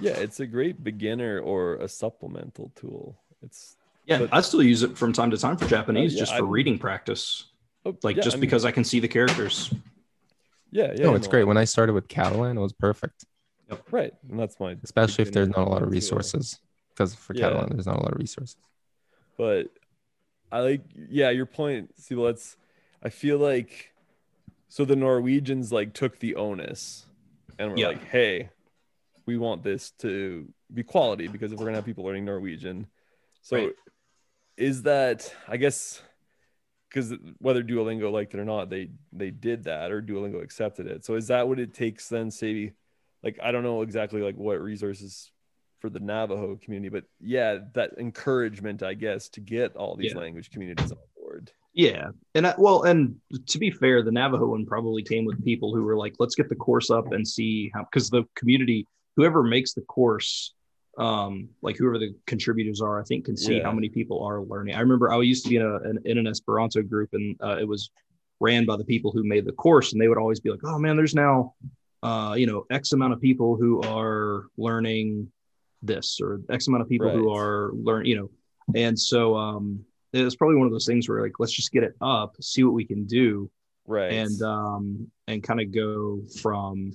Yeah, it's a great beginner or a supplemental tool. It's Yeah, But- I still use it from time to time for Japanese, oh, yeah, just for I'm- reading practice. oh, Like yeah, just I mean, because I can see the characters. yeah, yeah. no, it's no, great. When I started with Catalan, it was perfect, Right, and that's my especially if there's not a lot of tool. resources. Because for Yeah. Catalan, there's not a lot of resources. but I like yeah your point. See, well, that's I feel like So the Norwegians like took the onus and were Yeah. like, "Hey, we want this to be quality because if we're gonna have people learning Norwegian, so Right. is that I guess because whether Duolingo liked it or not, they they did that or Duolingo accepted it. So is that what it takes then? Say, like I don't know exactly like what resources for the Navajo community, but yeah, that encouragement, I guess, to get all these Yeah. language communities on board. Yeah, and I, well, and to be fair, the Navajo one probably came with people who were like, "Let's get the course up and see how," because the community, whoever makes the course, um, like whoever the contributors are, I think can see Yeah. how many people are learning. I remember I used to be in, a, an, in an Esperanto group, and uh, it was ran by the people who made the course, and they would always be like, "Oh man, there's now, uh, you know, X amount of people who are learning this, or X amount of people who are learn, you know." And so um, it's probably one of those things where like let's just get it up, see what we can do, Right. and um, and kind of go from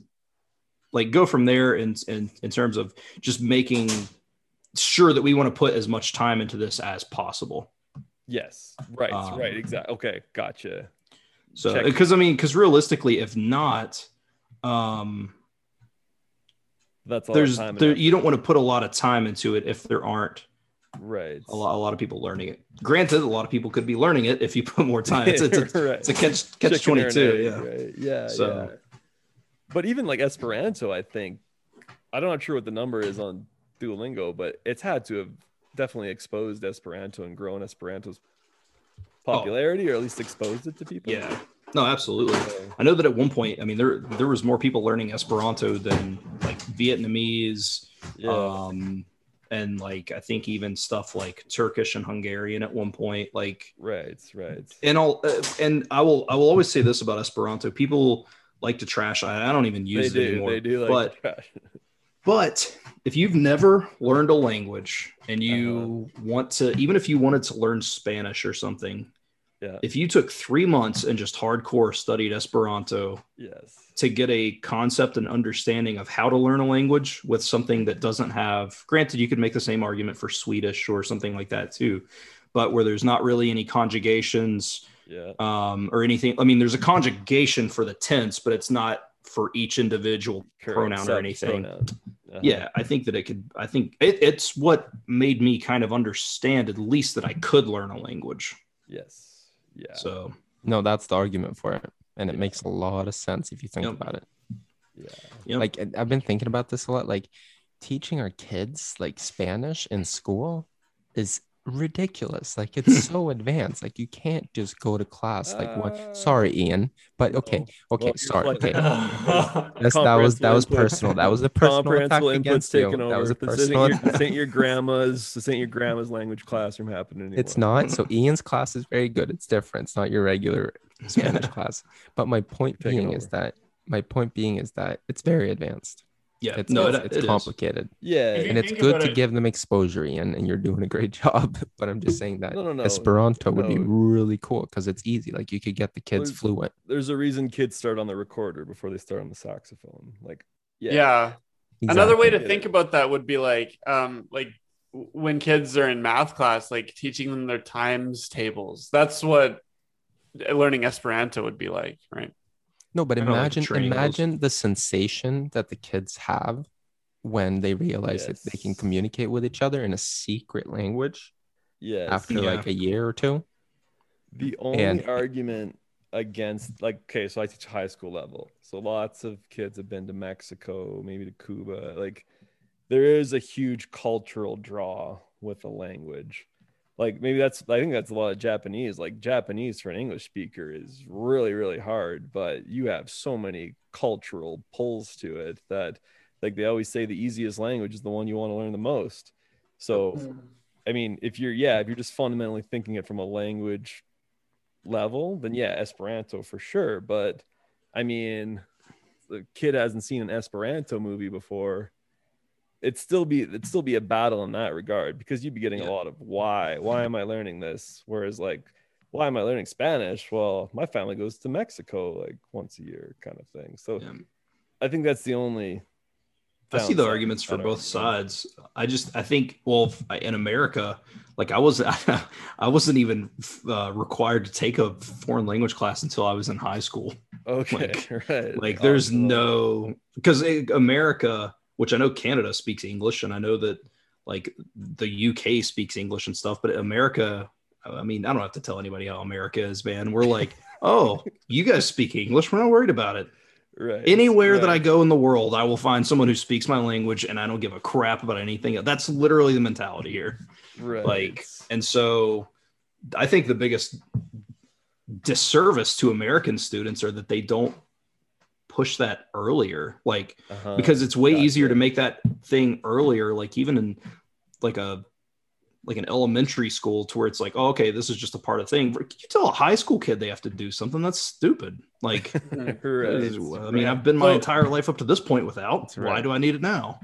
like go from there in, in in terms of just making sure that we want to put as much time into this as possible. yes. Right. um, right. Exactly. Okay. Gotcha. So because I mean, because realistically, if not, um, That's all there's time. there, you don't want to put a lot of time into it if there aren't right. a lot a lot of people learning it. Granted, a lot of people could be learning it if you put more time. It's, it's, a, Right. it's a catch catch Chicken or twenty an two. egg, Yeah. right? Yeah. So- yeah. But even like Esperanto, I think I'm not sure what the number is on Duolingo, but it's had to have definitely exposed Esperanto and grown Esperanto's oh. popularity, or at least exposed it to people. Oh. Yeah. No, absolutely. I know that at one point, I mean, there there was more people learning Esperanto than like Vietnamese, yeah. um, and like I think even stuff like Turkish and Hungarian at one point. Like, right. Right. and all, uh, and I will I will always say this about Esperanto: people like to trash. I, I don't even They use it do. anymore. They do like but but if you've never learned a language and you Uh-huh. want to, even if you wanted to learn Spanish or something, Yeah. if you took three months and just hardcore studied Esperanto Yes. to get a concept and understanding of how to learn a language with something that doesn't have, granted, you could make the same argument for Swedish or something like that too, but where there's not really any conjugations Yeah. um, or anything. I mean, there's a conjugation for the tense, but it's not for each individual Correct. pronoun or anything. pronoun. Uh-huh. Yeah, I think that it could. I think it, it's what made me kind of understand at least that I could learn a language. Yes. Yeah. So No, that's the argument for it. And it makes a lot of sense if you think Yep. about it. yeah. Yep. Like I've been thinking about this a lot. Like teaching our kids like Spanish in school is ridiculous. Like it's so advanced. Like you can't just go to class like Uh, one. Sorry, Ian, but okay, okay, Well, sorry, okay. That's, that was that was personal. That was a personal attack against you. over. That was a this, isn't personal. your, your grandma's. This ain't your grandma's language classroom happening anymore. It's not. So Ian's class is very good. It's different. It's not your regular Spanish class. But my point being is that my point being is that it's very advanced. Yeah, It's no, it's, it, it's it is. complicated. Yeah. If And it's good to it- give them exposure, Ian, and you're doing a great job. But I'm just saying that No, no, no. Esperanto would be really cool because it's easy. Like you could get the kids There's- fluent. There's a reason kids start on the recorder before they start on the saxophone. Like, yeah. yeah. Another way to think about that would be like, um, like when kids are in math class, like teaching them their times tables. That's what learning Esperanto would be like, right? No, but I don't like imagine imagine the sensation that the kids have when they realize that they can communicate with each other in a secret language Yes. after Yeah. like a year or two. The only And- argument against, like, okay, so I teach high school level. So lots of kids have been to Mexico, maybe to Cuba. Like, there is a huge cultural draw with the language. Like, maybe that's, I think that's a lot of Japanese. Like, Japanese for an English speaker is really, really hard, but you have so many cultural pulls to it that, like, they always say the easiest language is the one you want to learn the most. So, I mean, if you're yeah, if you're just fundamentally thinking it from a language level, then yeah, Esperanto for sure. But I mean, the kid hasn't seen an Esperanto movie before. It'd still be it'd still be a battle in that regard because you'd be getting Yeah. a lot of why why am I learning this? Whereas like why am I learning Spanish? Well, my family goes to Mexico like once a year, kind of thing. So Yeah. I think that's the only. I see the arguments for both sides. I just I think well in America, like I was I wasn't even uh, required to take a foreign language class until I was in high school. Okay, right. Like there's Oh, no because America, which I know Canada speaks English, and I know that like the UK speaks English and stuff, but America, I mean, I don't have to tell anybody how America is, man. We're like, oh, you guys speak English. We're not worried about it. right. Anywhere that I go in the world, I will find someone who speaks my language, and I don't give a crap about anything. That's literally the mentality here. right. Like, and so I think the biggest disservice to American students are that they don't push that earlier. Like, Uh-huh. because it's way Gotcha. easier to make that thing earlier, like even in like a like an elementary school to where it's like, oh, okay, this is just a part of the thing. You tell a high school kid they have to do something that's stupid. Like, right. I mean, I've been my entire life up to this point without. That's Why do I need it now?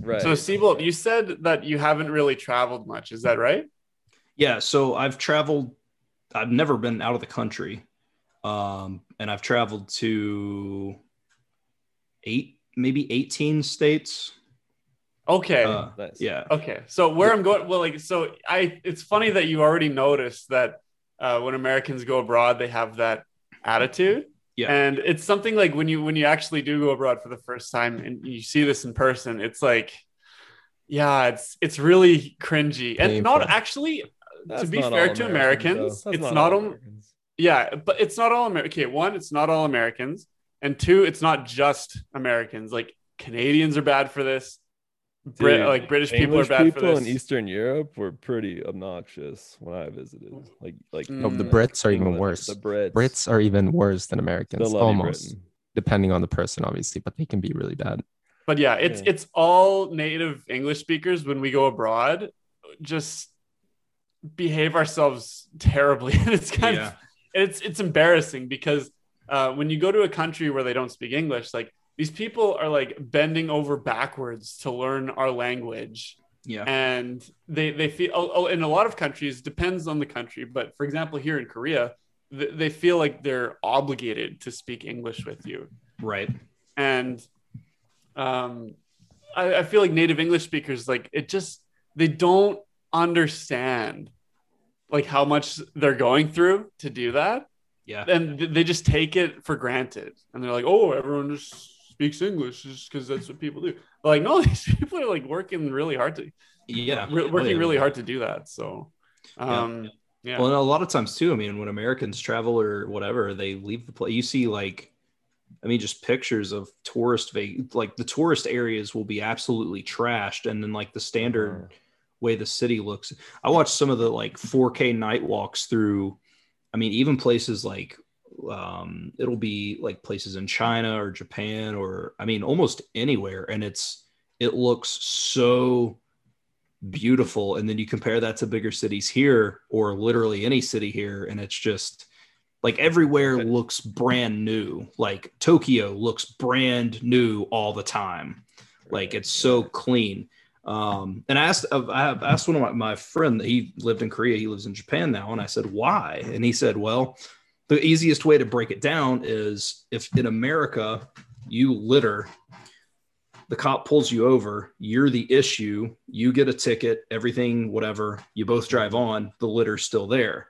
right. So, Seabolt, you said that you haven't really traveled much. Is that right? Yeah, so I've traveled. I've never been out of the country, um, and I've traveled to eight, maybe eighteen states. Okay. Uh, nice. yeah, Okay, so where I'm going, well, like, so I, it's funny that you already noticed that uh, when Americans go abroad, they have that attitude. Yeah. And it's something like when you when you actually do go abroad for the first time and you see this in person, it's like, yeah, it's it's really cringy and not actually. That's to be fair to though. Americans, it's not all on- Americans. Yeah, but it's not all American. Okay, one, it's not all Americans, and two, it's not just Americans. Like Canadians are bad for this. Brit, Dude, like British people are bad people for this. People in Eastern Europe were pretty obnoxious when I visited. Like, like. Oh, the Mm. Brits are even worse. The Brits. Brits are even worse than Americans, almost, Britain. depending on the person, obviously, but they can be really bad. But yeah, it's Yeah. it's all native English speakers when we go abroad, just behave ourselves terribly. And it's kind Yeah. of it's it's embarrassing because uh, when you go to a country where they don't speak English, like these people are like bending over backwards to learn our language. yeah, and they they feel oh, oh, in a lot of countries depends on the country but for example here in korea th- they feel like they're obligated to speak english with you right. and um I, I feel like native english speakers like it just they don't understand like how much they're going through to do that Yeah, and they just take it for granted and they're like oh everyone just speaks english just because that's what people do like no these people are like working really hard to yeah, re- Oh, working yeah. really hard to do that. So, um, yeah, Well, and a lot of times too. I mean, when Americans travel or whatever, they leave the place. You see, like, I mean, just pictures of tourist va- like the tourist areas will be absolutely trashed, and then like the standard way the city looks. I watched some of the like 4K night walks through. I mean, even places like um, it'll be like places in China or Japan or I mean, almost anywhere, and it's it looks so beautiful. And then you compare that to bigger cities here or literally any city here and it's just like everywhere looks brand new. Like tokyo looks brand new all the time. Like it's so clean um and i asked i have asked one of my, my friend that he lived in korea he lives in japan now and i said why and he said well the easiest way to break it down is if in america you litter the cop pulls you over, you're the issue, you get a ticket, everything, whatever, you both drive on, the litter's still there.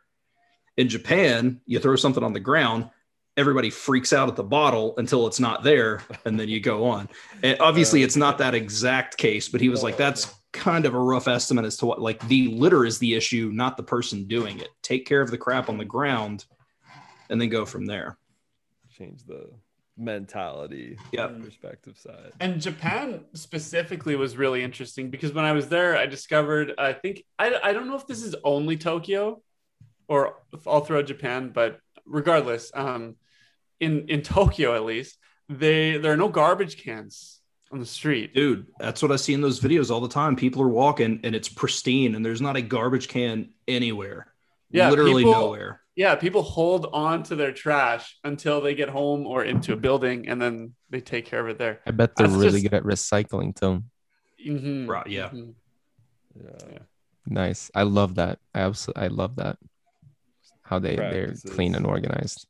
In Japan, you throw something on the ground, everybody freaks out at the bottle until it's not there, and then you go on. And obviously, it's not that exact case, but he was like, that's kind of a rough estimate as to what, like, the litter is the issue, not the person doing it. Take care of the crap on the ground and then go from there. Change the mentality. Yep. Perspective side. and Japan specifically was really interesting because when I was there, I discovered I think I I don't know if this is only Tokyo or all throughout Japan, but regardless, um, in in Tokyo at least, they there are no garbage cans on the street. Dude, that's what I see in those videos all the time. People are walking and it's pristine and there's not a garbage can anywhere. Yeah, Literally people- nowhere. Yeah, people hold on to their trash until they get home or into a building, and then they take care of it there. I bet they're That's really just- good at recycling too. Mhm, Right, yeah. mhm. Yeah. Nice. I love that. I absolutely I love that. How they they're clean and organized.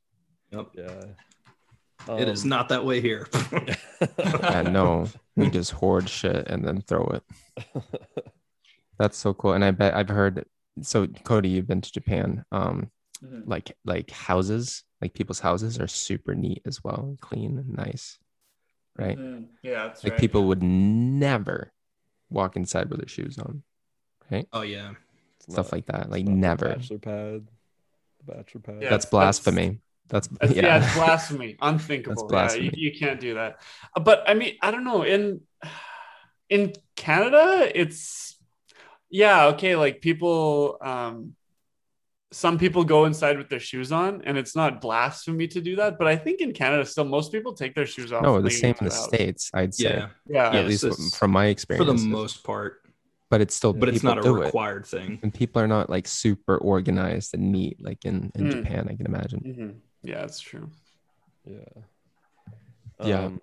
Yeah. it is Um, not that way here. I know we just hoard shit and then throw it. That's so cool. And I bet I've heard so Cody, you've been to Japan. Um Mhm. like like houses, like people's houses are super neat as well, clean and nice, right? Mhm. Yeah, that's Like right. people would never walk inside with their shoes on, Right? Oh yeah. It's stuff not- like that. Like never. Bachelor pad. Bachelor pad. Yeah. That's that's- blasphemy. That's, That's- yeah. yeah. it's blasphemy. Unthinkable. blasphemy. Yeah, you, you can't do that. But I mean, I don't know. In in Canada, it's yeah, okay, like people um some people go inside with their shoes on, and it's not blasphemy to do that. But I think in Canada, still most people take their shoes off. no, the same in the house. states. I'd say, Yeah. Yeah, at least it's- from my experience For the most part. but it's still, But it's not a do it. required thing. and people are not like super organized and neat like in, in Mm. Japan, I can imagine. Mhm. Yeah, it's true. Yeah. Yeah. Um,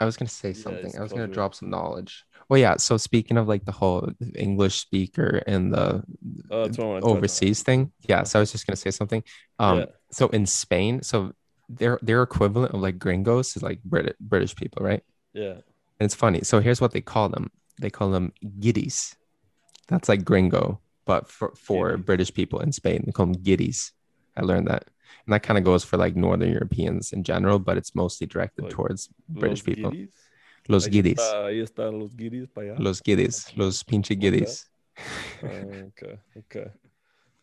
I was gonna say something. it's I was gonna drop some knowledge. Well, yeah. So speaking of like the whole English speaker and the uh, that's what I wanna touch on. overseas thing, yeah. So I was just gonna say something. Um, Yeah. so in Spain, so their their equivalent of like gringos is like Brit- British people, right? Yeah. And it's funny. So here's what they call them. They call them giddies. That's like gringo, but for, for Giddy. British people in Spain, they call them giddies. I learned that. And that kind of goes for like Northern Europeans in general, but it's mostly directed Like towards British people. guiris. Los Ahí giddies. está- Ahí están los guiris para allá. Los giddies. Los pinche giddies. Ah, okay. Okay.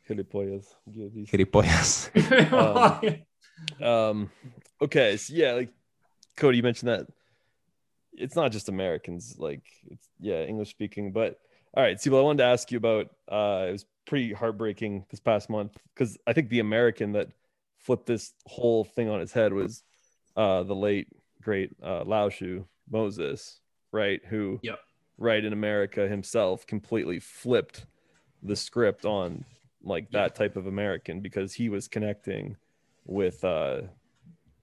Gilipollas. Guiris. Gilipollas. Um, okay, so yeah, like Cody, you mentioned that it's not just Americans, like it's yeah, English speaking. But all right, see, well, I wanted to ask you about uh it was pretty heartbreaking this past month because I think the American that flipped this whole thing on its head was uh the late great uh Laoshu Moses, right? Who Yep. right in America himself completely flipped the script on like that type of American because he was connecting with uh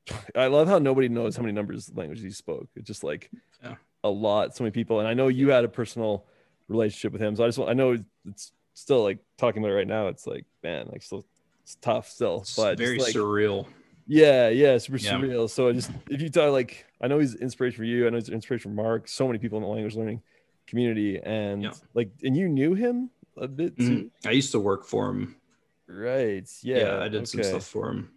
I love how nobody knows how many numbers languages he spoke. It's just like Yeah. a lot, so many people. And I know you had a personal relationship with him. So I just I know it's still like talking about it right now, it's like, man, like still it's tough still. It's but very like, surreal. yeah, yeah, super Yeah. surreal. So I just if you talk like I know he's inspiration for you, I know he's inspiration for Mark, so many people in the language learning community, and Yeah. like and you knew him a bit too, Mhm. I used to work for him. right? Yeah, Yeah, I did some stuff for him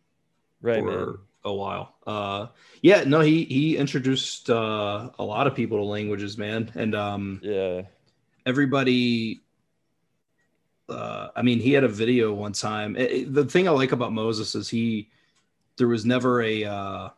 right, for man. a while. Uh, yeah, no, he he introduced uh, a lot of people to languages, man, and um, Yeah, everybody. Uh, I mean, he had a video one time. It- it- the thing I like about Moses is he, there was never a, uh,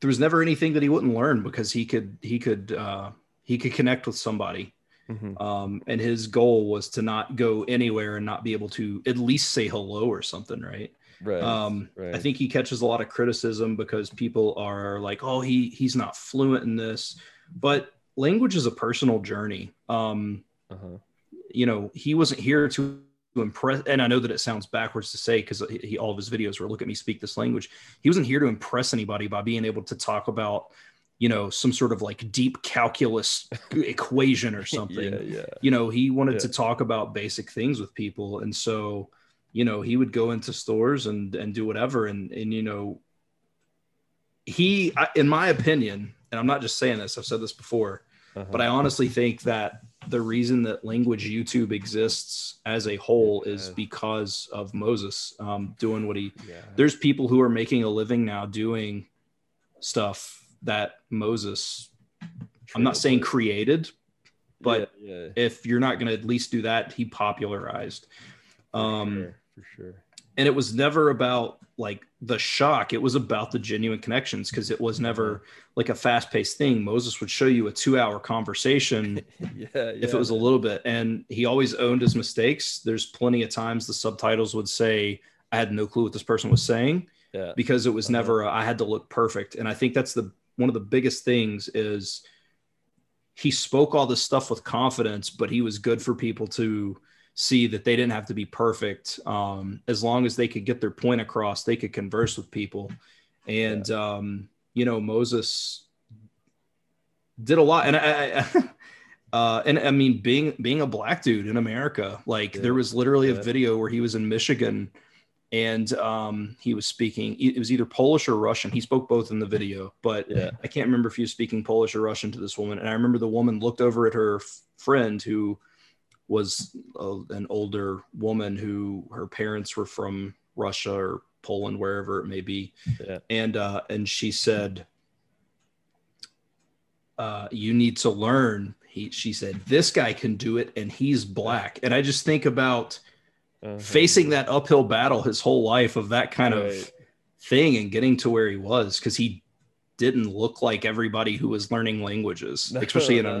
there was never anything that he wouldn't learn because he could he could uh, he could connect with somebody Mhm. um, and his goal was to not go anywhere and not be able to at least say hello or something right right. um, right. i think he catches a lot of criticism because people are like oh he he's not fluent in this but language is a personal journey um, uh-huh. you know he wasn't here to impress and i know that it sounds backwards to say because he, all of his videos were look at me speak this language he wasn't here to impress anybody by being able to talk about you know some sort of like deep calculus equation or something Yeah, yeah. you know he wanted Yeah. to talk about basic things with people and so you know he would go into stores and and do whatever and and you know he I- in my opinion and i'm not just saying this i've said this before Uh-huh. but i honestly think that the reason that language youtube exists as a whole is because of moses um, doing what he yeah. there's people who are making a living now doing stuff that moses i'm not saying created but yeah, yeah. if you're not going to at least do that he popularized For um sure, for sure. And it was never about like the shock. It was about the genuine connections because it was never like a fast-paced thing. Moses would show you a two-hour conversation yeah, yeah. if it was a little bit. And he always owned his mistakes. There's plenty of times the subtitles would say i had no clue what this person was saying yeah, because it was Uh-huh. never a, I had to look perfect. And i think that's the one of the biggest things is he spoke all this stuff with confidence but he was good for people to see that they didn't have to be perfect. Um, as long as they could get their point across they could converse with people. And um, you know moses did a lot. And i, I uh, and i mean being being a black dude in america like Yeah. there was literally a video where he was in michigan and um, he was speaking it was either polish or russian. He spoke both in the video but yeah, i can't remember if he was speaking polish or russian to this woman. And i remember the woman looked over at her f- friend who was a, an older woman who her parents were from Russia or Poland, wherever it may be, Yeah. and uh, and she said, uh, "You need to learn." He, she said, "This guy can do it, and he's black." And I just think about Uh-huh. facing that uphill battle his whole life of that kind of thing and getting to where he was because he didn't look like everybody who was learning languages, especially in an no.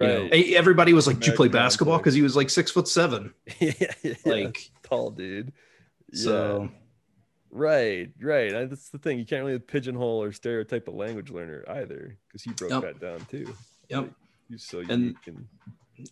American. You know, everybody was like, "Do you play basketball?" Because he was like six foot seven. yeah, yeah, Like tall dude. so, Yeah. Right, right. I- That's the thing. You can't really pigeonhole or stereotype a language learner either, because he broke that down too. Yep. Like, he's so And- unique and,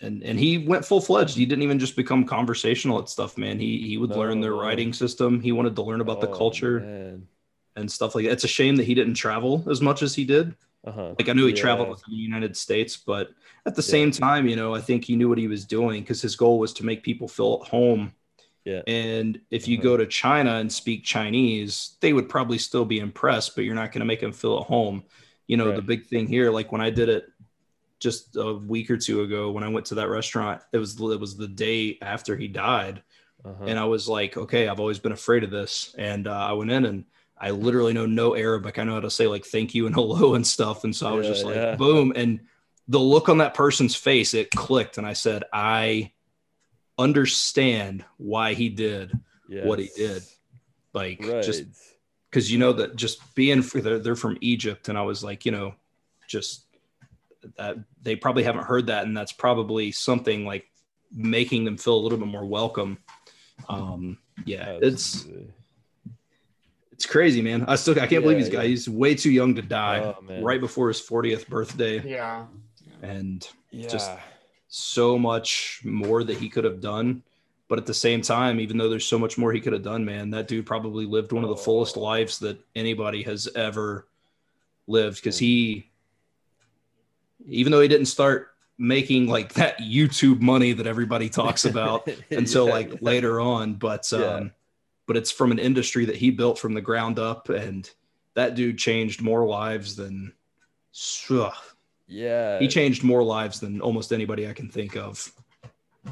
and and he went full fledged. He didn't even just become conversational at stuff, man. He he would No, learn their writing system. He wanted to learn about the Oh, culture man. and stuff like that. It's a shame that he didn't travel as much as he did. Uh-huh. Like I knew he Yeah. traveled within the United States, but at the Yeah. same time, you know, I think he knew what he was doing because his goal was to make people feel at home. Yeah. And if you Uh-huh. go to China and speak Chinese, they would probably still be impressed, but you're not going to make them feel at home. You know, Right. the big thing here, like when I did it just a week or two ago, when I went to that restaurant, it was it was the day after he died, Uh-huh. and I was like, okay, I've always been afraid of this, and uh, I went in and I literally know no Arabic. I know how to say like thank you and hello and stuff, and so I was Yeah, just like, yeah. boom, and the look on that person's face, it clicked, and I said, I understand why he did what he did. like Right. just because you know that just being they're, they're from Egypt, and I was like, you know, just that they probably haven't heard that, and that's probably something like making them feel a little bit more welcome. Um, yeah, Absolutely. it's crazy, man. I still I can't believe he's guy. yeah. He's way too young to die Oh, right before his 40th birthday, Yeah. and yeah. just- so much more that he could have done. But at the same time, even though there's so much more he could have done, man, that dude probably lived one of the fullest Oh. lives that anybody has ever lived. Because he, even though he didn't start making like that YouTube money that everybody talks about until Yeah, like yeah. later on, but um, Yeah. But it's from an industry that he built from the ground up, and that dude changed more lives than. ugh, Yeah. he changed more lives than almost anybody I can think of.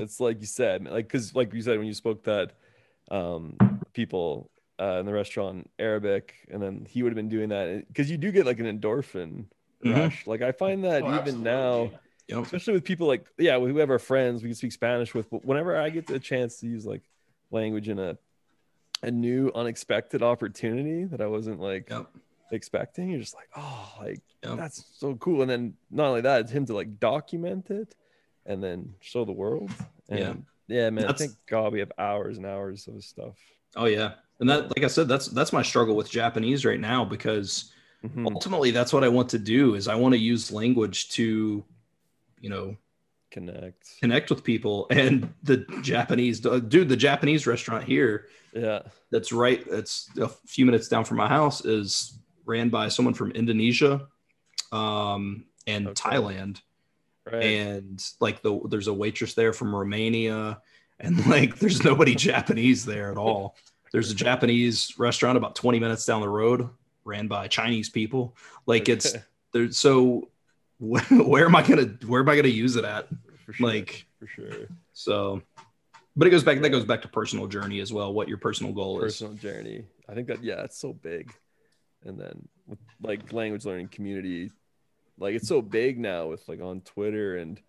it's like you said like because like you said when you spoke that um people uh, in the restaurant arabic and then he would have been doing that because you do get like an endorphin Mhm. rush like i find that Oh, even now. Yep. especially with people like yeah we have our friends we can speak spanish with but whenever i get a chance to use like language in a a new unexpected opportunity that i wasn't like Yep. expecting you're just like oh like Yep. that's so cool and then not only that it's him to like document it and then show the world and Yeah. yeah man That's- i think god we have hours and hours of stuff Oh yeah. And that like I said, that's that's my struggle with Japanese right now because Mhm. ultimately that's what I want to do is I want to use language to, you know, connect connect with people. And the Japanese dude, the Japanese restaurant here yeah that's right, that's a few minutes down from my house is ran by someone from Indonesia um and Okay. Thailand. right and like the there's a waitress there from Romania and like there's nobody Japanese there at all. There's a Japanese restaurant about 20 minutes down the road ran by Chinese people. Like it's Okay. there's so where, where am I gonna where am I gonna use it at? for sure Like for sure. so but it goes back that goes back to personal journey as well, what your personal goal is. personal journey. I think that yeah it's so big. And then with like language learning community like it's so big now with like on twitter and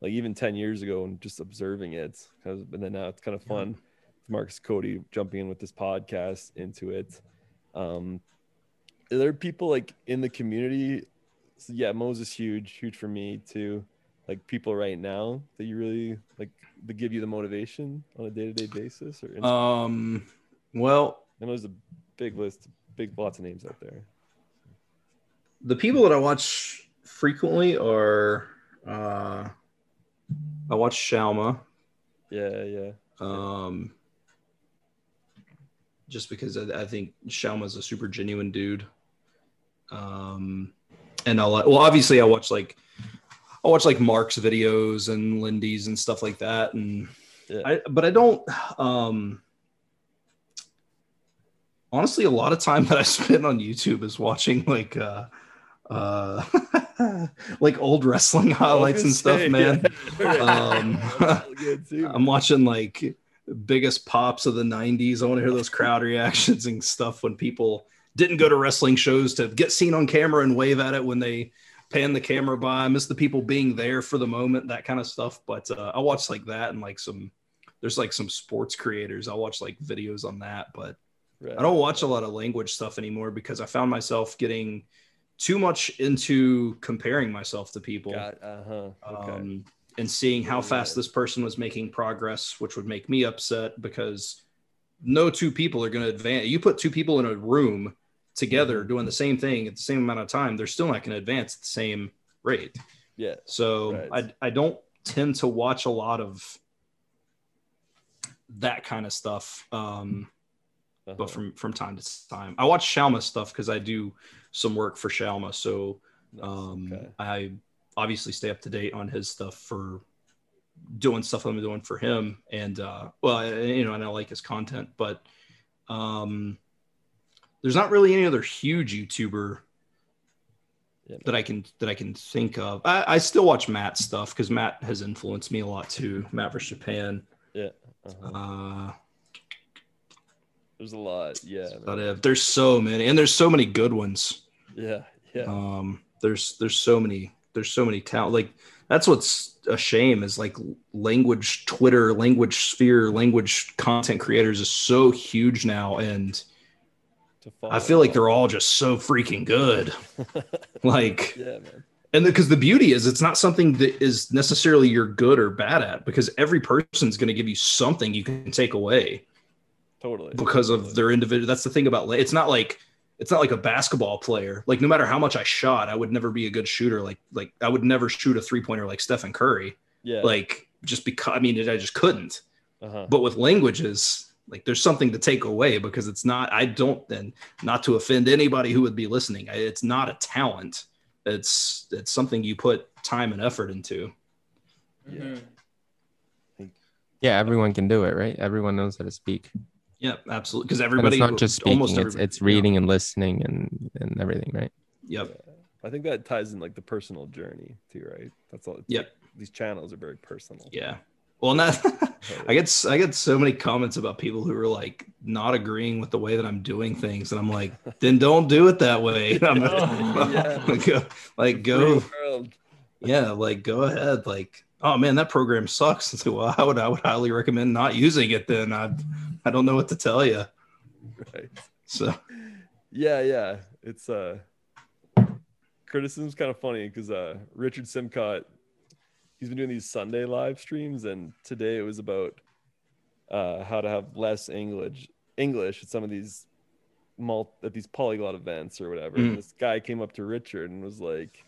like even 10 years ago and just observing it and then now it's kind of fun. Marcus cody jumping in with this podcast into it. Um are there people like in the community so yeah moses huge huge for me too like people right now that you really like that give you the motivation on a day-to-day basis or Um well, know there's a big list, big lots of names out there. the people that I watch frequently are uh I watch Shalma. Yeah, yeah. um, just because I, I think Shalma's a super genuine dude. Um, and I'll well, obviously I watch like I watch like Mark's videos and Lindie's and stuff like that, and Yeah. I but I don't. Um, honestly, a lot of time that I spend on YouTube is watching like uh, uh, like old wrestling highlights and stuff, man. Um, I'm watching like biggest pops of the 90s. I want to hear those crowd reactions and stuff when people didn't go to wrestling shows to get seen on camera and wave at it when they pan the camera by. I miss the people being there for the moment, that kind of stuff. But uh, I watch like that and like some, there's like some sports creators. I watch like videos on that, but Right. I don't watch a lot of language stuff anymore because I found myself getting too much into comparing myself to people Got, uh-huh. Okay. um, and seeing how fast this person was making progress, which would make me upset because no two people are going to advance. You put two people in a room together Mhm. doing the same thing at the same amount of time, they're still not going to advance at the same rate. yeah. So Right. I, I don't tend to watch a lot of that kind of stuff. Um, uh-huh. but from from time to time, I watch Shalma stuff because I do some work for Shalma. So um, Okay. I obviously stay up to date on his stuff for doing stuff I'm doing for him, and uh, well, you know, and I like his content, but um, there's not really any other huge YouTuber Yeah. that I can that I can think of. I, I still watch Matt's stuff because Matt has influenced me a lot too. Matt vs Japan. Uh-huh. Uh, There's a lot. Yeah. but there's so many, and there's so many good ones. Yeah. Yeah. um there's there's so many there's so many talent like that's what's a shame is like language twitter language sphere language content creators is so huge now and to follow i feel like they're all just so freaking good like yeah, man. and because the beauty is it's not something that is necessarily you're good or bad at because every person's going to give you something you can take away Totally. because of their individual that's the thing about it's not like it's not like a basketball player like no matter how much i shot i would never be a good shooter like like i would never shoot a three pointer like stephen curry Yeah. like just because i mean i just couldn't uh-huh. but with languages like there's something to take away because it's not i don't then not to offend anybody who would be listening it's not a talent it's it's something you put time and effort into Yeah. Mm-hmm. Yeah, everyone can do it, right? Everyone knows how to speak. yeah absolutely because But everybody it's not just speaking; almost it's, everybody- it's yeah. reading and listening and and everything, right? yep I think that ties in like the personal journey too, right? That's all. it's Yep. like these channels are very personal. Yeah. Well, not. I get s- I get so many comments about people who are like not agreeing with the way that I'm doing things, and I'm like, then don't do it that way. I'm Yeah. like, go, like go, yeah, like go ahead. Like, oh man, that program sucks. It's like, well, I would I would highly recommend not using it. Then I I don't know what to tell you. Right. So Yeah, yeah. It's uh criticism's kind of funny because uh Richard Simcott he's been doing these Sunday live streams and today it was about uh how to have less English English at some of these mul- at these polyglot events or whatever. Mm. And this guy came up to Richard and was like,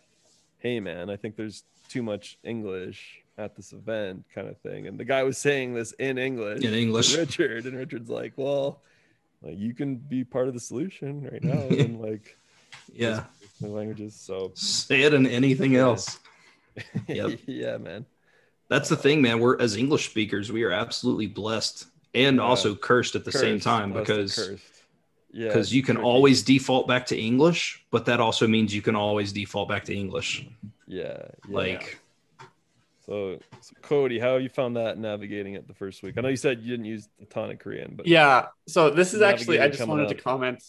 Hey man, I think there's too much English at this event kind of thing. And the guy was saying this in English. in English, Richard and Richard's like, Well, like you can be part of the solution right now and like yeah, languages. So say it in anything else. Yep. yeah, man. That's the thing, man. We're as English speakers, we are absolutely blessed and Yeah. also cursed at the same time That's because yeah, because you can tricky. always default back to English, but that also means you can always default back to English. yeah, yeah. Like, so, so Cody, how you found that navigating it the first week? I know you said you didn't use a ton of Korean, but Yeah. So this is actually I just coming wanted to comment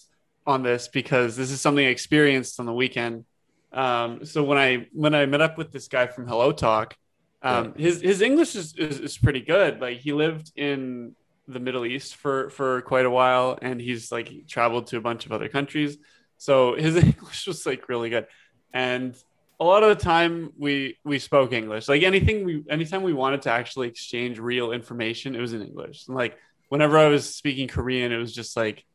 on this because this is something I experienced on the weekend. Um, so when I when I met up with this guy from HelloTalk, um, his his English is, is is pretty good. Like he lived in the Middle East for for quite a while, and he's like traveled to a bunch of other countries. So his English was like really good, and a lot of the time we we spoke English. Like anything we anytime we wanted to actually exchange real information, it was in English. And like whenever I was speaking Korean, it was just like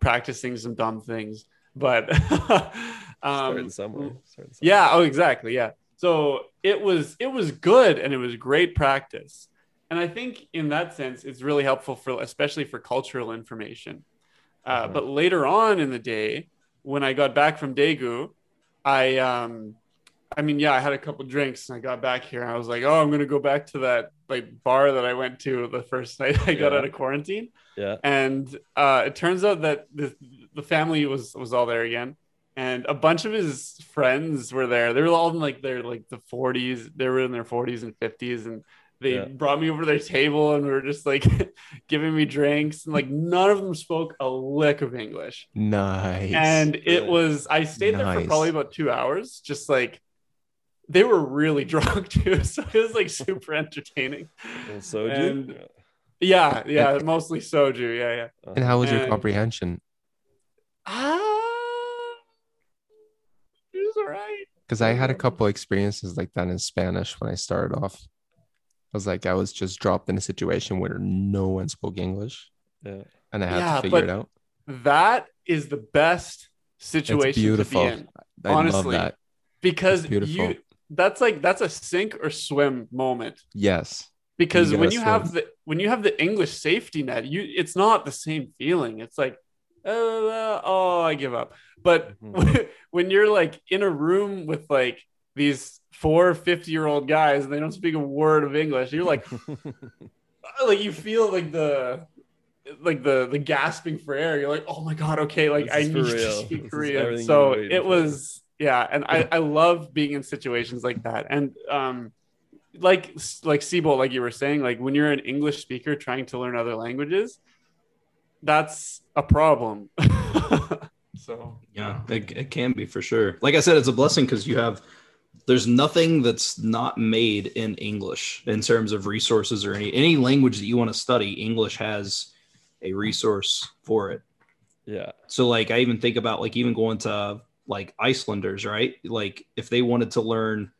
practicing some dumb things. But starting um, somewhere. Starting somewhere. yeah, oh exactly, yeah. So it was it was good and it was great practice. And I think in that sense, it's really helpful for especially for cultural information. Uh, Mhm. But later on in the day, when I got back from Daegu, I um, I mean, yeah, I had a couple drinks and I got back here and I was like, oh, I'm gonna go back to that like bar that I went to the first night I got Yeah. out of quarantine yeah, and uh, it turns out that the the family was was all there again, and a bunch of his friends were there. They were all in like their like the 40s. They were in their 40s and 50s, and they Yeah. brought me over to their table and we were just like giving me drinks. And like none of them spoke a lick of English. Nice. And it was I stayed there for probably about two hours, just like they were really drunk too. So it was like super entertaining. Well, so And- Yeah, yeah, mostly soju. Yeah, yeah. and how was your and- comprehension? Ah, was all right. Because I had a couple experiences like that in Spanish when I started off. I was like, I was just dropped in a situation where no one spoke English, Yeah. and I had Yeah, to figure it out. That is the best situation to beautiful. be in I love honestly, that. because beautiful. you that's like that's a sink or swim moment. Yes. Because You when gotta you have the when you have the English safety net, you it's not the same feeling. It's like, uh, oh, I give up. But Mhm. when you're like in a room with like these four 50 year old guys and they don't speak a word of English, you're like, like you feel like the like the the gasping for air. You're like, oh my god, okay, like I need to real. This speak Korean. So you've been waiting it was yeah, and I I love being in situations like that. And um like like Seabolt, like you were saying, like when you're an English speaker trying to learn other languages, that's a problem. so Yeah, it, it can be for sure. Like I said, it's a blessing because you have there's nothing that's not made in English in terms of resources or any any language that you want to study. English has a resource for it. yeah. So like I even think about like even going to like Icelanders, right? Like if they wanted to learn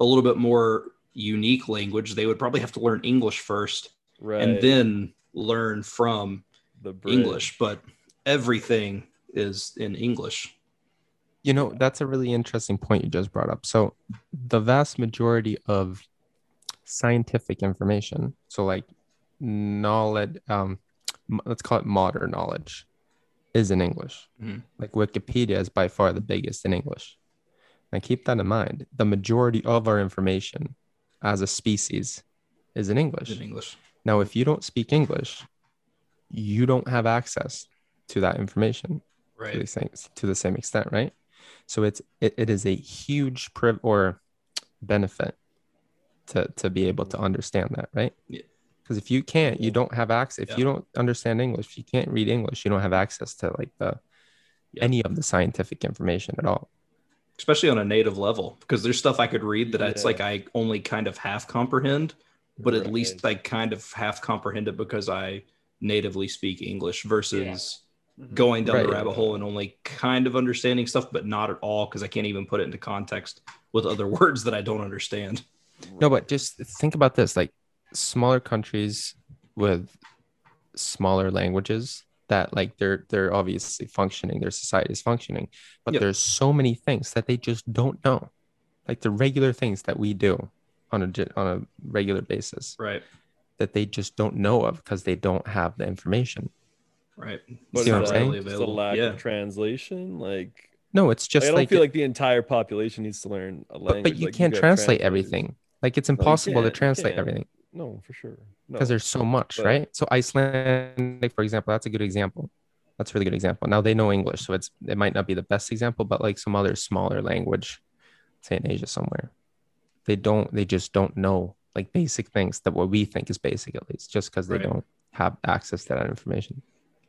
a little bit more unique language, they would probably have to learn English first Right. and then learn from. English, but everything is in English. You know, that's a really interesting point you just brought up. So, the vast majority of scientific information, so like knowledge, um, let's call it modern knowledge, is in English. Mhm. Like Wikipedia is by far the biggest in English. Now, keep that in mind. The majority of our information as a species is in English. in English. Now, if you don't speak English, you don't have access to that information to the Right. same to the same extent, right? So it's it, it is a huge priv or benefit to to be able to understand that, right? Yeah. Because if you can't, you don't have access. If Yeah. you don't understand English, you can't read English, you don't have access to like the Yeah. any of the scientific information at all. Especially on a native level, because there's stuff I could read that it's like I only kind of half comprehend, but at least I kind of half comprehend it because I natively speak English versus Mhm. going down the rabbit hole and only kind of understanding stuff, but not at all because I can't even put it into context with other words that I don't understand. No, but just think about this: like smaller countries with smaller languages that like they're they're obviously functioning, their society is functioning, but Yep. there's so many things that they just don't know, like the regular things that we do on a on a regular basis Right. That they just don't know of because they don't have the information. Right. What See is what I'm saying? Readily Just a lack Yeah. of translation. Like, No, it's just like, I don't like, feel like the entire population needs to learn a but, language. but you like, can't got translate translators. everything. Like it's impossible can't, to translate everything. No, for sure. No. because there's so much, but- right? So Icelandic, for example, that's a good example. That's a really good example. Now they know English, so it's it might not be the best example, but like some other smaller language, say in Asia somewhere, they don't they just don't know like basic things that what we think is basic at least, just because they Right. don't have access to that information.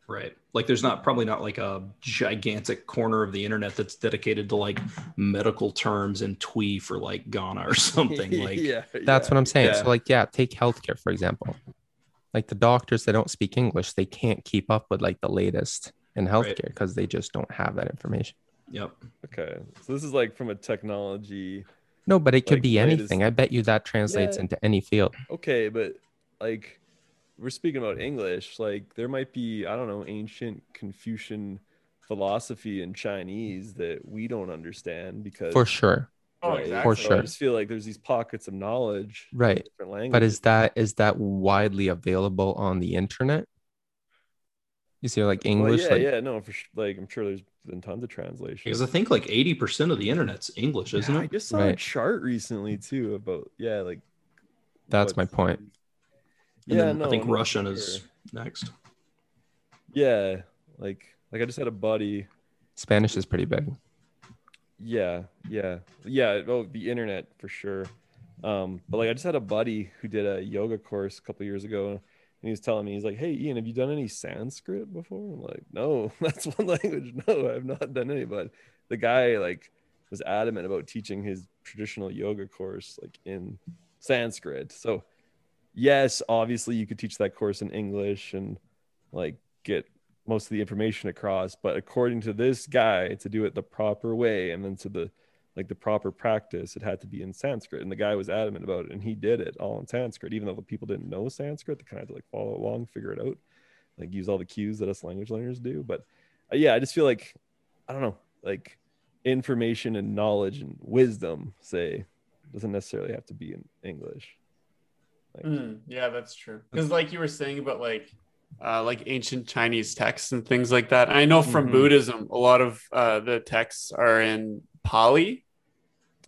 Right. Like there's not probably not like a gigantic corner of the internet that's dedicated to like medical terms and twee for like Ghana or something. Like yeah, That's yeah. what I'm saying. Yeah. So like yeah, take healthcare for example. Like the doctors that don't speak English, they can't keep up with like the latest in healthcare because they just don't have that information. Yep. Okay, so this is like from a technology. No, but it could Like, be latest- anything. I bet you that translates Yeah. into any field. Okay, but like we're speaking about English, like there might be I don't know ancient Confucian philosophy in Chinese that we don't understand because For sure. Oh, exactly. For So sure. I just feel like there's these pockets of knowledge, in Right. Different languages. But is that is that widely available on the internet? You see, like Well, English, yeah, like yeah, no, for sure. Like I'm sure there's been tons of translations. Because I think like 80% of the internet's English, isn't Yeah, I just saw a chart recently too about yeah, like that's my point. And Yeah, then no, I think no, for Russian sure. is next. Yeah, like like I just had a buddy. Spanish is pretty big. Yeah, yeah, yeah. Oh, the internet for sure. Um, but like I just had a buddy who did a yoga course a couple years ago, and he was telling me he's like, "Hey, Ian, have you done any Sanskrit before?" I'm like, "No, that's one language. No, I've not done any." But the guy like was adamant about teaching his traditional yoga course like in Sanskrit. So yes, obviously you could teach that course in English and like get most of the information across but according to this guy to do it the proper way and then to the like the proper practice it had to be in sanskrit and the guy was adamant about it and he did it all in sanskrit even though the people didn't know sanskrit they kind of had to like follow along figure it out like use all the cues that us language learners do but uh, yeah i just feel like i don't know like information and knowledge and wisdom say doesn't necessarily have to be in english like, Mm, yeah, that's true. Because like you were saying about like uh, like ancient Chinese texts and things like that. I know from Mhm. Buddhism, a lot of uh, the texts are in Pali,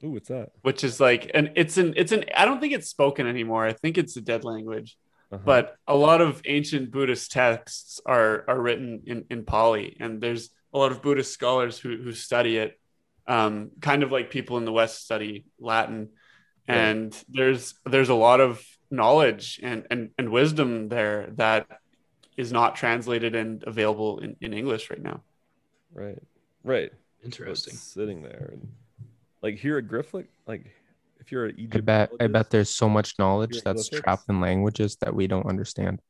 ooh what's that which is like, and it's an it's an. I don't think it's spoken anymore. I think it's a dead language. Uh-huh. But a lot of ancient Buddhist texts are are written in in Pali, and there's a lot of Buddhist scholars who who study it, um, kind of like people in the West study Latin, Right. and there's there's a lot of knowledge and and, and wisdom there that is not translated and available in, in English right now. right right Interesting. It's sitting there and like hieroglyphic like if you're an I bet I bet there's so much knowledge that's Hieroglyphics? trapped in languages that we don't understand.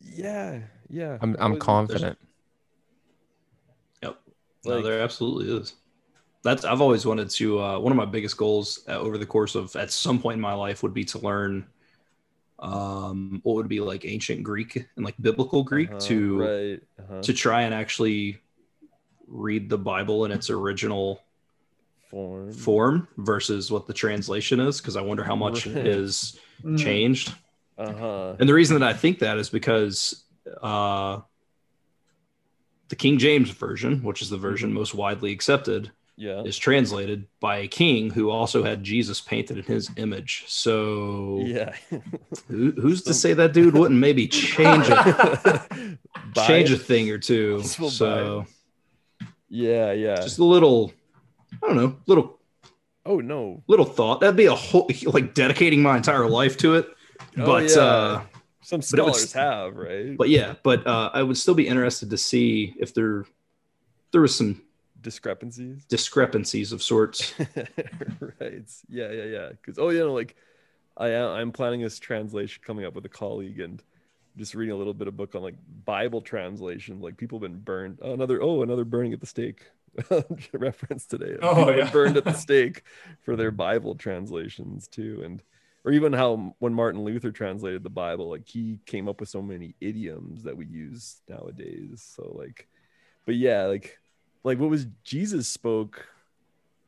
yeah yeah I'm I I'm confident. Yep. No, Like- there absolutely is. That's I've always wanted to. Uh, one of my biggest goals uh, over the course of at some point in my life would be to learn um, what would be like ancient Greek and like biblical Greek Uh-huh, to right uh-huh. to try and actually read the Bible in its original form form versus what the translation is because I wonder how much Right. is Mm. changed. uh-huh And the reason that I think that is because uh, the King James version, which is the version most widely accepted, yeah is translated by a king who also had Jesus painted in his image. So yeah who, who's to say that dude wouldn't maybe change it, change a thing or two? So yeah yeah just a little, I don't know, little oh no little thought. That'd be a whole like dedicating my entire life to it. Oh, But yeah. uh, some but would scholars have right but yeah, but uh, I would still be interested to see if there there was some discrepancies discrepancies of sorts. right yeah yeah yeah because oh yeah no, like i am i'm planning this translation coming up with a colleague and just reading a little bit of book on like bible translation like people have been burned oh, another oh another burning at the stake reference today Oh, yeah. burned at the stake for their bible translations too and or even how when martin luther translated the bible like he came up with so many idioms that we use nowadays so like but yeah like like what was jesus spoke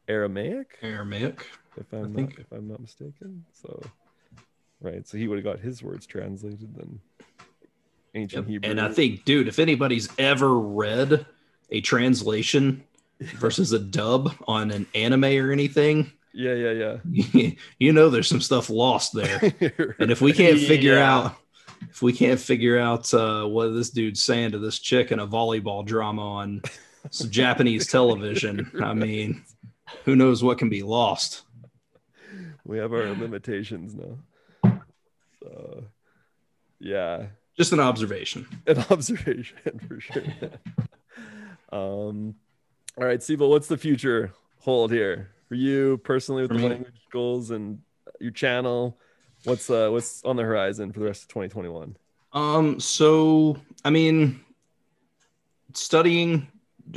aramaic Aramaic. if i'm think- not if i'm not mistaken so right so he would have got his words translated then ancient Yep. hebrew And I think, dude, if anybody's ever read a translation versus a dub on an anime or anything, yeah yeah yeah you know there's some stuff lost there. And if we can't figure Yeah. out if we can't figure out uh, what this dude's saying to this chick in a volleyball drama on some Japanese television, I mean, who knows what can be lost? we have our limitations now so yeah Just an observation. an observation for sure um all right Seabolt, what's the future hold here for you personally with For the me? language goals and your channel what's uh what's on the horizon for the rest of 2021 Um, so I mean, studying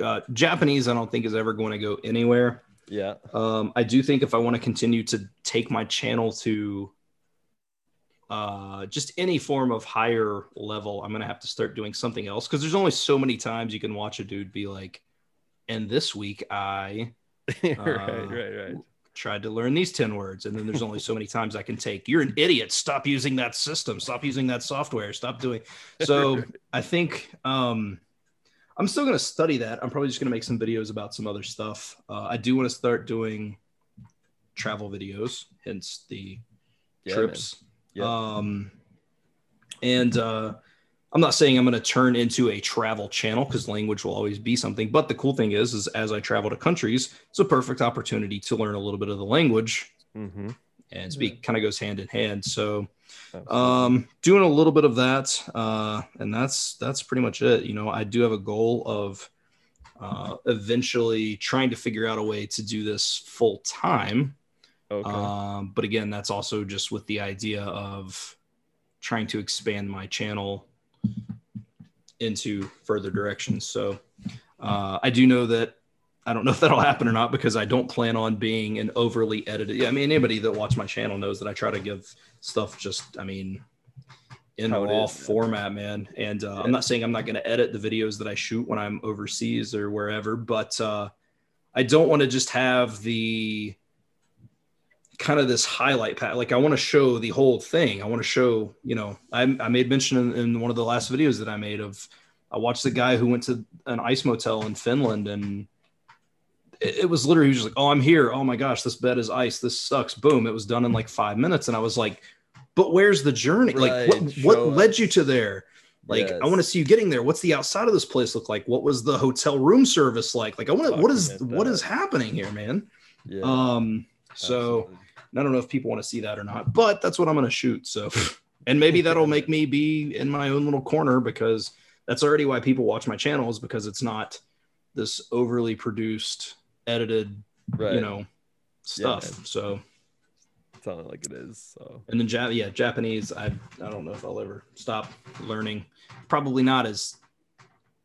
uh, Japanese, I don't think is ever going to go anywhere. yeah Um, I do think if I want to continue to take my channel to uh, just any form of higher level, I'm going to have to start doing something else because there's only so many times you can watch a dude be like, and this week I right Uh, right right tried to learn these 10 words. And then there's only so many times I can take, you're an idiot. Stop using that system. Stop using that software. Stop doing. So I think um, I'm still going to study that. I'm probably just going to make some videos about some other stuff. Uh, I do want to start doing travel videos, hence the Yeah, trips. man. Yeah. Um, and uh, I'm not saying I'm going to turn into a travel channel because language will always be something. But the cool thing is, is as I travel to countries, it's a perfect opportunity to learn a little bit of the language Mm-hmm. and speak kind of goes hand in hand. So um doing a little bit of that uh and that's that's pretty much it you know i do have a goal of uh eventually trying to figure out a way to do this full time okay. um but again that's also just with the idea of trying to expand my channel into further directions so uh i do know that I don't know if that'll happen or not because I don't plan on being an overly edited. Yeah, I mean, anybody that watch my channel knows that I try to give stuff just, I mean, in How it raw is, man. format, man. And uh, I'm not saying I'm not going to edit the videos that I shoot when I'm overseas or wherever, but uh, I don't want to just have the kind of this highlight pat. Like I want to show the whole thing. I want to show, you know, I, I made mention in, in one of the last videos that I made of I watched the guy who went to an ice motel in Finland and it, it was literally he was just like, "Oh, I'm here. Oh my gosh, this bed is ice. This sucks." Boom, it was done in like five minutes, and I was like, "But where's the journey? like, what what led us. you to there? Like, Yes. I want to see you getting there. What's the outside of this place look like? What was the hotel room service like? Like, I want to. What is what is happening here, man? yeah. Um, so absolutely. I don't know if people want to see that or not, but that's what I'm going to shoot. So, and maybe that'll make me be in my own little corner because that's already why people watch my channel is because it's not this overly produced, edited, right. you know, stuff. man. so, sounding like it is. So and then ja- yeah, Japanese. I I don't know if I'll ever stop learning. Probably not as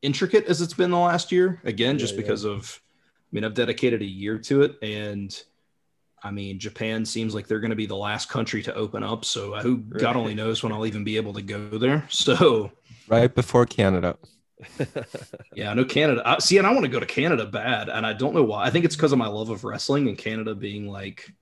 intricate as it's been the last year. Again, just Yeah, yeah. because of. I mean, I've dedicated a year to it, and I mean, Japan seems like they're going to be the last country to open up. So who God only knows when I'll even be able to go there. So Right before Canada. yeah, I know Canada. I, see, and I want to go to Canada bad, and I don't know why. I think it's because of my love of wrestling and Canada being like,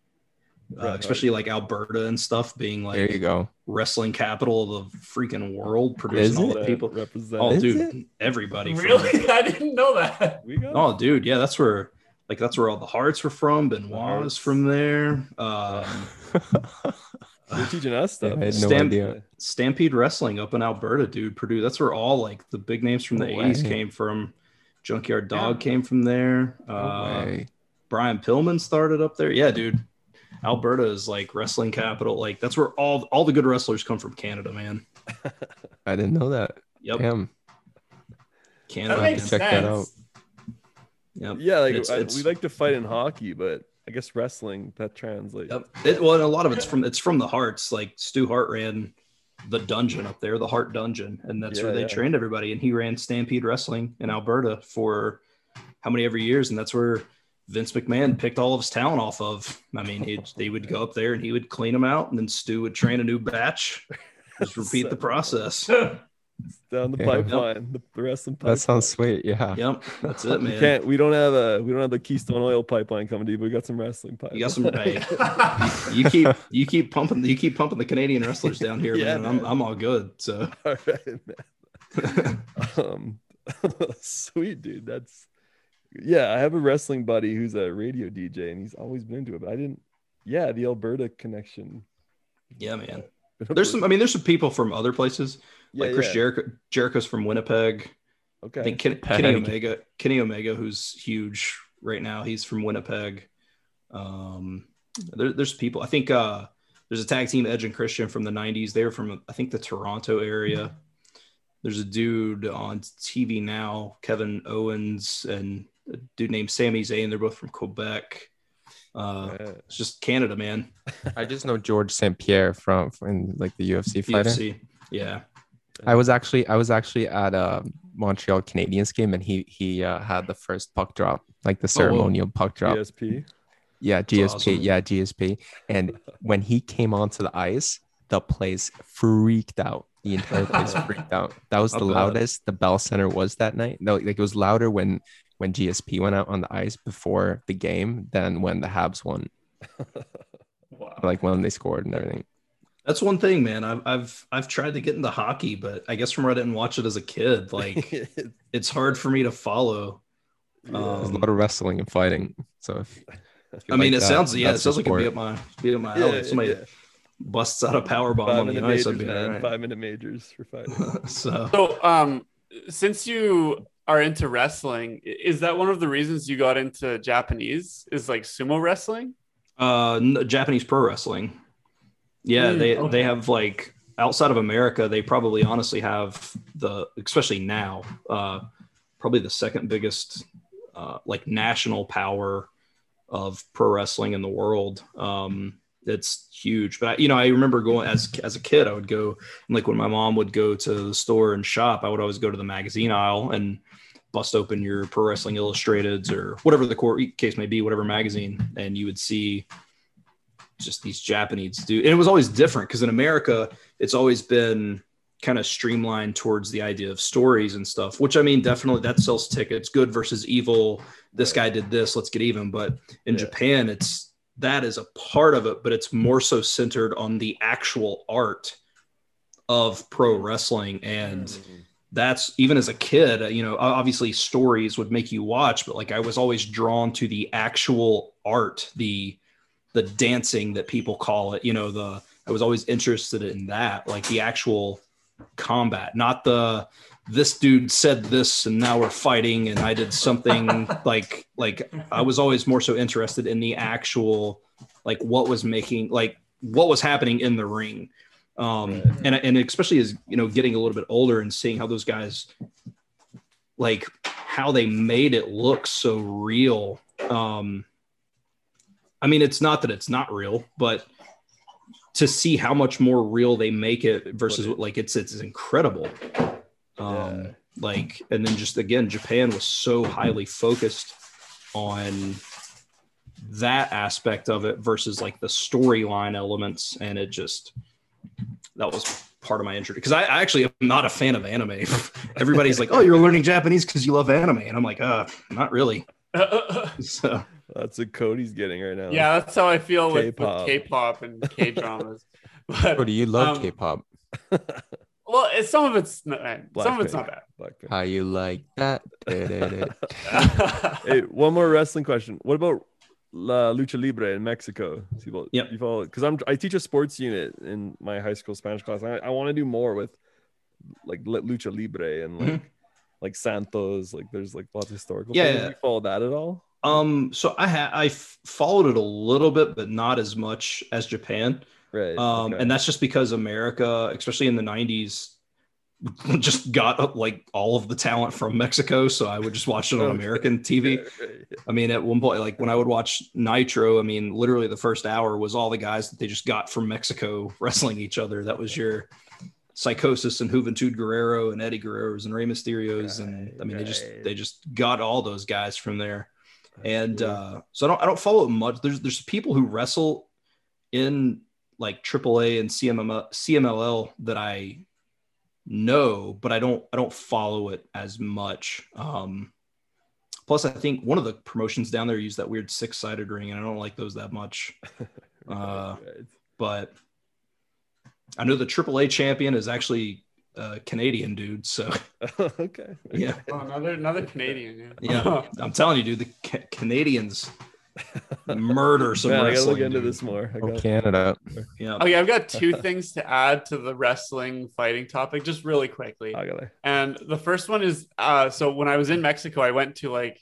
uh, Right. especially like Alberta and stuff being like There you go. wrestling capital of the freaking world, producing Is all it? the people. represent. Oh, Is dude, it? everybody. from- Really? I didn't know that. we got oh, dude, yeah, that's where, like, that's where all the Harts were from. Benoit Harts. was from there. Um, You're teaching us Yeah, stuff. I had no Stamp- idea. Stampede Wrestling up in Alberta, dude. Purdue. That's where all like the big names from the No 80s way. came from. Junkyard Dog Yeah. came from there. No Uh, way. Brian Pillman started up there. Yeah, dude. Alberta is like wrestling capital. Like that's where all all the good wrestlers come from. Canada, man. I didn't know that. Yep, Damn. Canada. That makes to check sense. that out. Yep. Yeah, like It's- I, it's- we like to fight in hockey, but I guess wrestling that translates. Yep. It, well, and a lot of it's from it's from the Harts. Like Stu Hart ran the dungeon up there, the Hart Dungeon, and that's where they yeah. trained everybody. And he ran Stampede Wrestling in Alberta for how many ever years, and that's where Vince McMahon picked all of his talent off of. I mean, he they would go up there and he would clean them out, and then Stu would train a new batch. Just repeat the process. Down the Yeah. pipeline, the, the wrestling pipeline. That sounds sweet. Yeah. Yep, that's it, man. We can't. We don't have a. We don't have the Keystone Oil pipeline coming to you, but we got some wrestling pipeline. You got some. Hey, you keep you keep pumping you keep pumping the Canadian wrestlers down here, Yeah, man. I'm. I'm all good. So All right, man. um, sweet dude. That's yeah. I have a wrestling buddy who's a radio DJ, and he's always been into it. But I didn't. Yeah, the Alberta connection. yeah, man. There's some. I mean, there's some people from other places. Yeah, like Chris yeah. Jericho. Jericho's from Winnipeg. Okay. I think Ken, Kenny Omega. Kenny Omega, who's huge right now. He's from Winnipeg. Um, there, there's people. I think uh, there's a tag team, Edge and Christian, from the '90s. They're from I think the Toronto area. There's a dude on TV now, Kevin Owens, and a dude named Sami Zayn. They're both from Quebec. Uh, Yeah. it's just Canada, man. I just know George St. Pierre from, from like the UFC fighter. UFC. Yeah. I was actually I was actually at a Montreal Canadiens game and he he uh, had the first puck drop, like the Oh, ceremonial puck drop. GSP. Yeah, GSP. awesome. Yeah, GSP. And when he came onto the ice, the place freaked out. The entire place freaked out. That was I the bet. loudest the Bell Center was that night. No, like it was louder when when GSP went out on the ice before the game than when the Habs won. Wow. Like when they scored and everything. That's one thing, man. I've I've I've tried to get into hockey, but I guess from where I didn't watch it as a kid, like it's hard for me to follow. There's Um, a lot of wrestling and fighting. So if, if you I mean, like it that, sounds yeah, it sounds like it'd be sport. up my be up my Yeah, alley. Somebody yeah. busts out a power bomb Five on the ice, majors, I'd be man. all right. Five minute majors for fighting. so So, um, since you are into wrestling, is that one of the reasons you got into Japanese? Is like sumo wrestling? uh Japanese pro wrestling. Yeah, Mm, they okay. they have like outside of America, they probably honestly have the especially now, uh probably the second biggest uh like national power of pro wrestling in the world. Um it's huge. But I, you know, I remember going as as a kid, I would go and like when my mom would go to the store and shop, I would always go to the magazine aisle and bust open your Pro Wrestling Illustrateds or whatever the court case may be, whatever magazine, and you would see just these Japanese dude. And it was always different because in America, it's always been kind of streamlined towards the idea of stories and stuff, which I mean, definitely that sells tickets. Good versus evil. This guy did this. Let's get even. But in Yeah. Japan, it's that is a part of it, but it's more so centered on the actual art of pro wrestling and mm-hmm. That's even as a kid, you know, obviously stories would make you watch, but like I was always drawn to the actual art, the the dancing that people call it, you know, the I was always interested in that, like the actual combat, not the this dude said this and now we're fighting and I did something like like I was always more so interested in the actual like what was making like what was happening in the ring um Right. and and especially as you know getting a little bit older and seeing how those guys like how they made it look so real um i mean it's not that it's not real but to see how much more real they make it versus Footage. like it's it's incredible um Yeah. like and then just again japan was so highly focused on that aspect of it versus like the storyline elements and it just that was part of my intro because I, I actually am not a fan of anime everybody's like oh you're learning japanese because you love anime and i'm like uh not really so That's what Cody's getting right now. yeah, that's how I feel with, K-pop. with K-pop and K-dramas. but Or do you love Um, K-pop? well, it's, some of it's not, some of it's Blackpink. not Blackpink. How you like that? Hey, one more wrestling question. What about La Lucha Libre in Mexico? Well, You follow because I'm I teach a sports unit in my high school Spanish class. I, I want to do more with like Lucha Libre and like like Santos. Like there's like lots of historical. Yeah, yeah. Follow that at all? um so i had i f- followed it a little bit but not as much as japan Right. um okay. and that's just because america especially in the 90s just got like all of the talent from mexico so i would just watch it on american tv Yeah, right, yeah. I mean, at one point, like when I would watch Nitro, I mean, literally the first hour was all the guys that they just got from Mexico wrestling each other. That was your Psychosis and Juventud Guerrero and Eddie Guerrero's and Rey Mysterios, and I mean, they just they just got all those guys from there. And uh, so I don't I don't follow it much. There's there's people who wrestle in like AAA and CMML, CMLL that I know, but I don't I don't follow it as much. Um, plus, I think one of the promotions down there used that weird six sided ring, and I don't like those that much. Uh, Right. but I know the AAA champion is actually a Canadian dude, so okay. yeah, Oh, another another Canadian. Yeah. yeah. I'm telling you, dude, the Ca- Canadians murder some Man, I gotta wrestling. look into dude. this more. I Oh, gotta- Canada. Yeah, Okay, I've got two things to add to the wrestling fighting topic, just really quickly. I gotta. And the first one is uh so when I was in Mexico, I went to like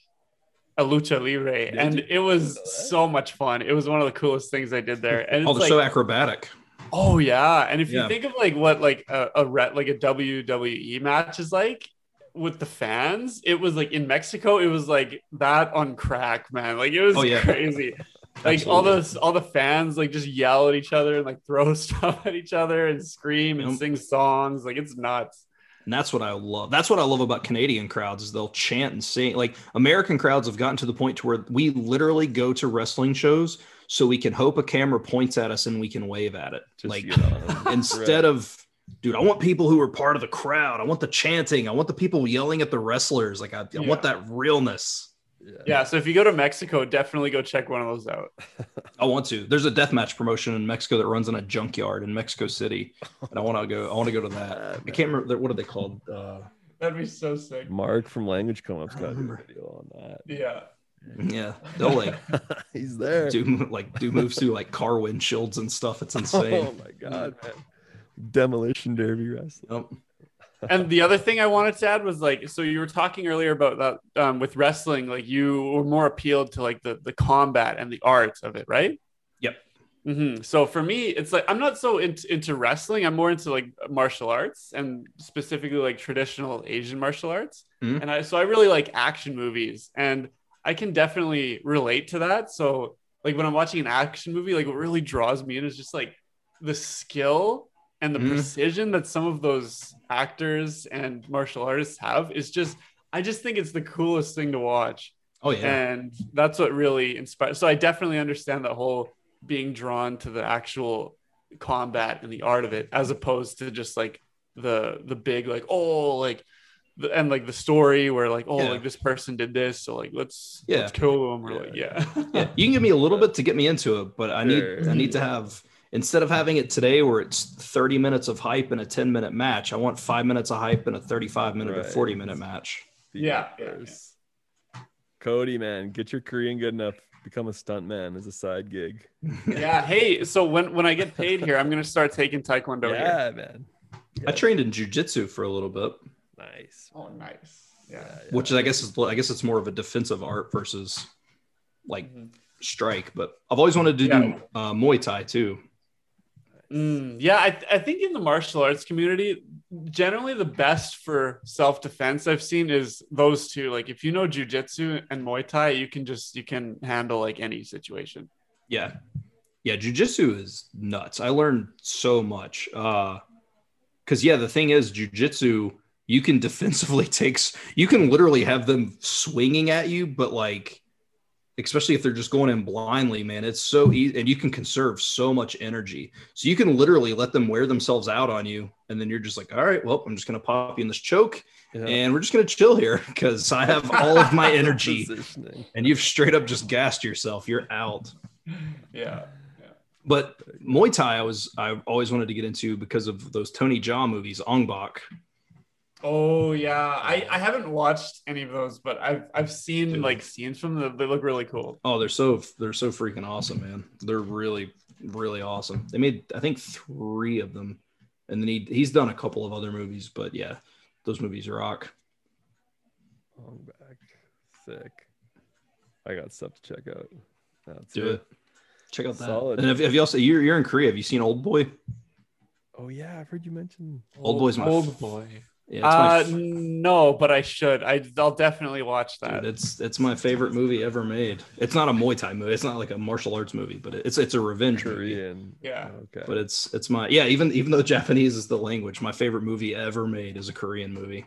a lucha libre and you? it was so much fun. It was one of the coolest things I did there. And it's oh, they're like, so acrobatic. oh yeah. And if Yeah. you think of like what like a, a re- like a WWE match is like with the fans, it was like in Mexico, it was like that on crack, man. Like it was Oh, yeah. crazy. Like all Absolutely. the all the fans like just yell at each other and like throw stuff at each other and scream and Yep. sing songs. Like it's nuts. And that's what I love. That's what I love about Canadian crowds is they'll chant and sing. Like American crowds have gotten to the point to where we literally go to wrestling shows so we can hope a camera points at us and we can wave at it. Just like get on. instead of dude, I want people who are part of the crowd. I want the chanting. I want the people yelling at the wrestlers. Like I, I want that realness. Yeah, so if you go to Mexico, definitely go check one of those out. I want to. There's a deathmatch promotion in Mexico that runs in a junkyard in Mexico City, and I want to go. I want to go to that. I can't remember what are they called. Uh, That'd be so sick. Mark from Language Come Up's got a video on that. Yeah. Yeah, they'll like He's there. do like do moves through like car windshields and stuff. It's insane. Oh my god, man. Demolition Derby wrestling. Yep. and the other thing I wanted to add was like, so you were talking earlier about that um, with wrestling, like you were more appealed to like the the combat and the art of it, right? Yep. hmm So for me, it's like I'm not so into, into wrestling. I'm more into like martial arts and specifically like traditional Asian martial arts. Mhm. And I so I really like action movies, and I can definitely relate to that. So like when I'm watching an action movie, like what really draws me in is just like the skill and the Mhm. precision that some of those actors and martial artists have is just I just think it's the coolest thing to watch. Oh yeah. And that's what really inspires. So I definitely understand that whole being drawn to the actual combat and the art of it, as opposed to just like the the big like oh like the, and like the story where like oh Yeah. like this person did this so like let's Yeah. let's kill them or like yeah yeah, you can give me a little bit to get me into it, but I need Sure. I need to have instead of having it today where it's 30 minutes of hype and a 10 minute match, I want five minutes of hype and a 35 minute or 40 minute match. Yeah, yeah, Cody, man, get your Korean good enough. Become a stunt man as a side gig. yeah hey so when when I get paid here I'm gonna start taking taekwondo here yeah, man. I trained in jujitsu for a little bit, Nice. oh nice yeah, which I guess is I guess it's more of a defensive art versus like Mhm. strike. But I've always wanted to Yeah. do uh, Muay Thai too. Mm, yeah, I, I think in the martial arts community, generally the best for self defense I've seen is those two. Like if you know jujitsu and Muay Thai, you can just you can handle like any situation. Yeah. Yeah, jujitsu is nuts. I learned so much. Uh cuz yeah, the thing is jujitsu you can defensively takes you can literally have them swinging at you but like especially if they're just going in blindly, man, it's so easy and you can conserve so much energy. So you can literally let them wear themselves out on you and then you're just like, "All right, well, I'm just going to pop you in this choke Yeah. and we're just going to chill here cuz I have all of my energy and you've straight up just gassed yourself. You're out." Yeah. But Muay Thai, I was I always wanted to get into because of those Tony Jaa movies, Ong Bak. Oh yeah, I, I haven't watched any of those, but I've I've seen Dude. like scenes from them. They look really cool. Oh, they're so they're so freaking awesome, man. They're really really awesome. They made I think three of them, and then he he's done a couple of other movies, but yeah, those movies rock. Ong Bak. Sick. I got stuff to check out. That's Do it. Check out that. Solid. And if, if you also you're you're in Korea, have you seen Old Boy? Oh yeah, I've heard you mention. Old Boy's my old f- boy. Yeah, Uh, f- no, but I should. I I'll definitely watch that. Dude, it's it's my favorite movie ever made. It's not a Muay Thai movie. It's not like a martial arts movie, but it's it's a revenge movie. Korean. Yeah. Okay. But it's it's my yeah. Even even though Japanese is the language, my favorite movie ever made is a Korean movie.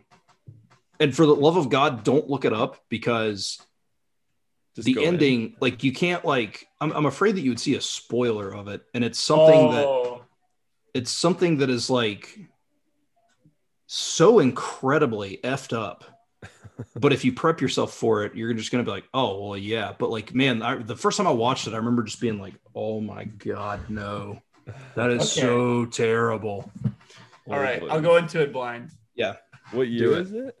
And for the love of God, don't look it up because Just the go in. ending, like you can't like. I'm I'm afraid that you would see a spoiler of it, and it's something that Oh, it's something that is like so incredibly effed up. but if you prep yourself for it, you're just gonna be like, oh well, yeah. But like, man, I, the first time I watched it, I remember just being like, oh my god, no, that is Okay. so terrible. all right. Old I'll go into it blind. Yeah. What year it. is it?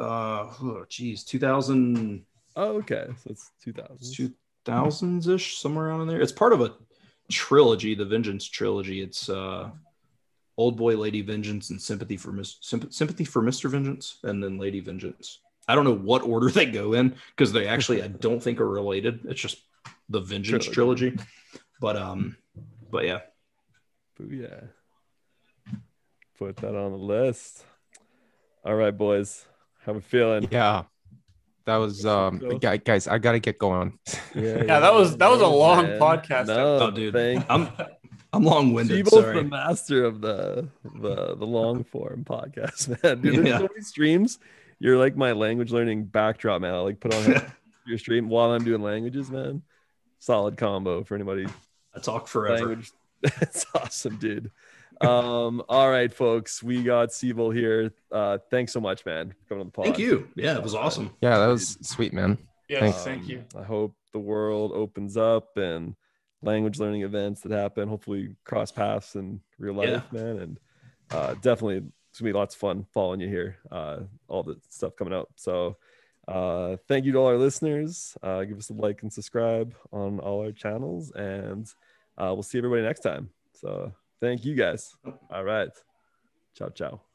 Uh, oh, geez, 2000 Oh, okay. So it's 2000. 2000s ish, somewhere around in there. It's part of a trilogy, the Vengeance trilogy. It's uh, Old Boy, Lady Vengeance, and Sympathy for Mis- Sympathy for Mister Vengeance, and then Lady Vengeance. I don't know what order they go in because they actually I don't think are related. It's just the Vengeance Trilogy. trilogy. But um, but yeah, Booyah. Put that on the list. All right, boys. How we feeling? Yeah. That was um guys, I gotta get going. Yeah, Yeah, that was- that was a long man. podcast. No, Oh, dude. Thank I'm I'm long winded. Seabolt's the master of the the the long form podcast, man. Dude, there's Yeah. so many streams. You're like my language learning backdrop, man. I like put on your stream while I'm doing languages, man. Solid combo for anybody I talk forever. language. That's awesome, dude. Um, all right, folks, we got Siebel here. Uh, thanks so much, man, for coming on the pod. Thank you. Yeah, it was awesome. Yeah, that was sweet, man. Yes, Thanks. thank you. Um, I hope the world opens up and language learning events that happen. Hopefully, cross paths in real life, Yeah. man. And uh, definitely, it's gonna be lots of fun following you here. Uh, all the stuff coming out. So, Uh, thank you to all our listeners. Uh, give us a like and subscribe on all our channels, and uh, we'll see everybody next time. So thank you guys. All right. Ciao, ciao.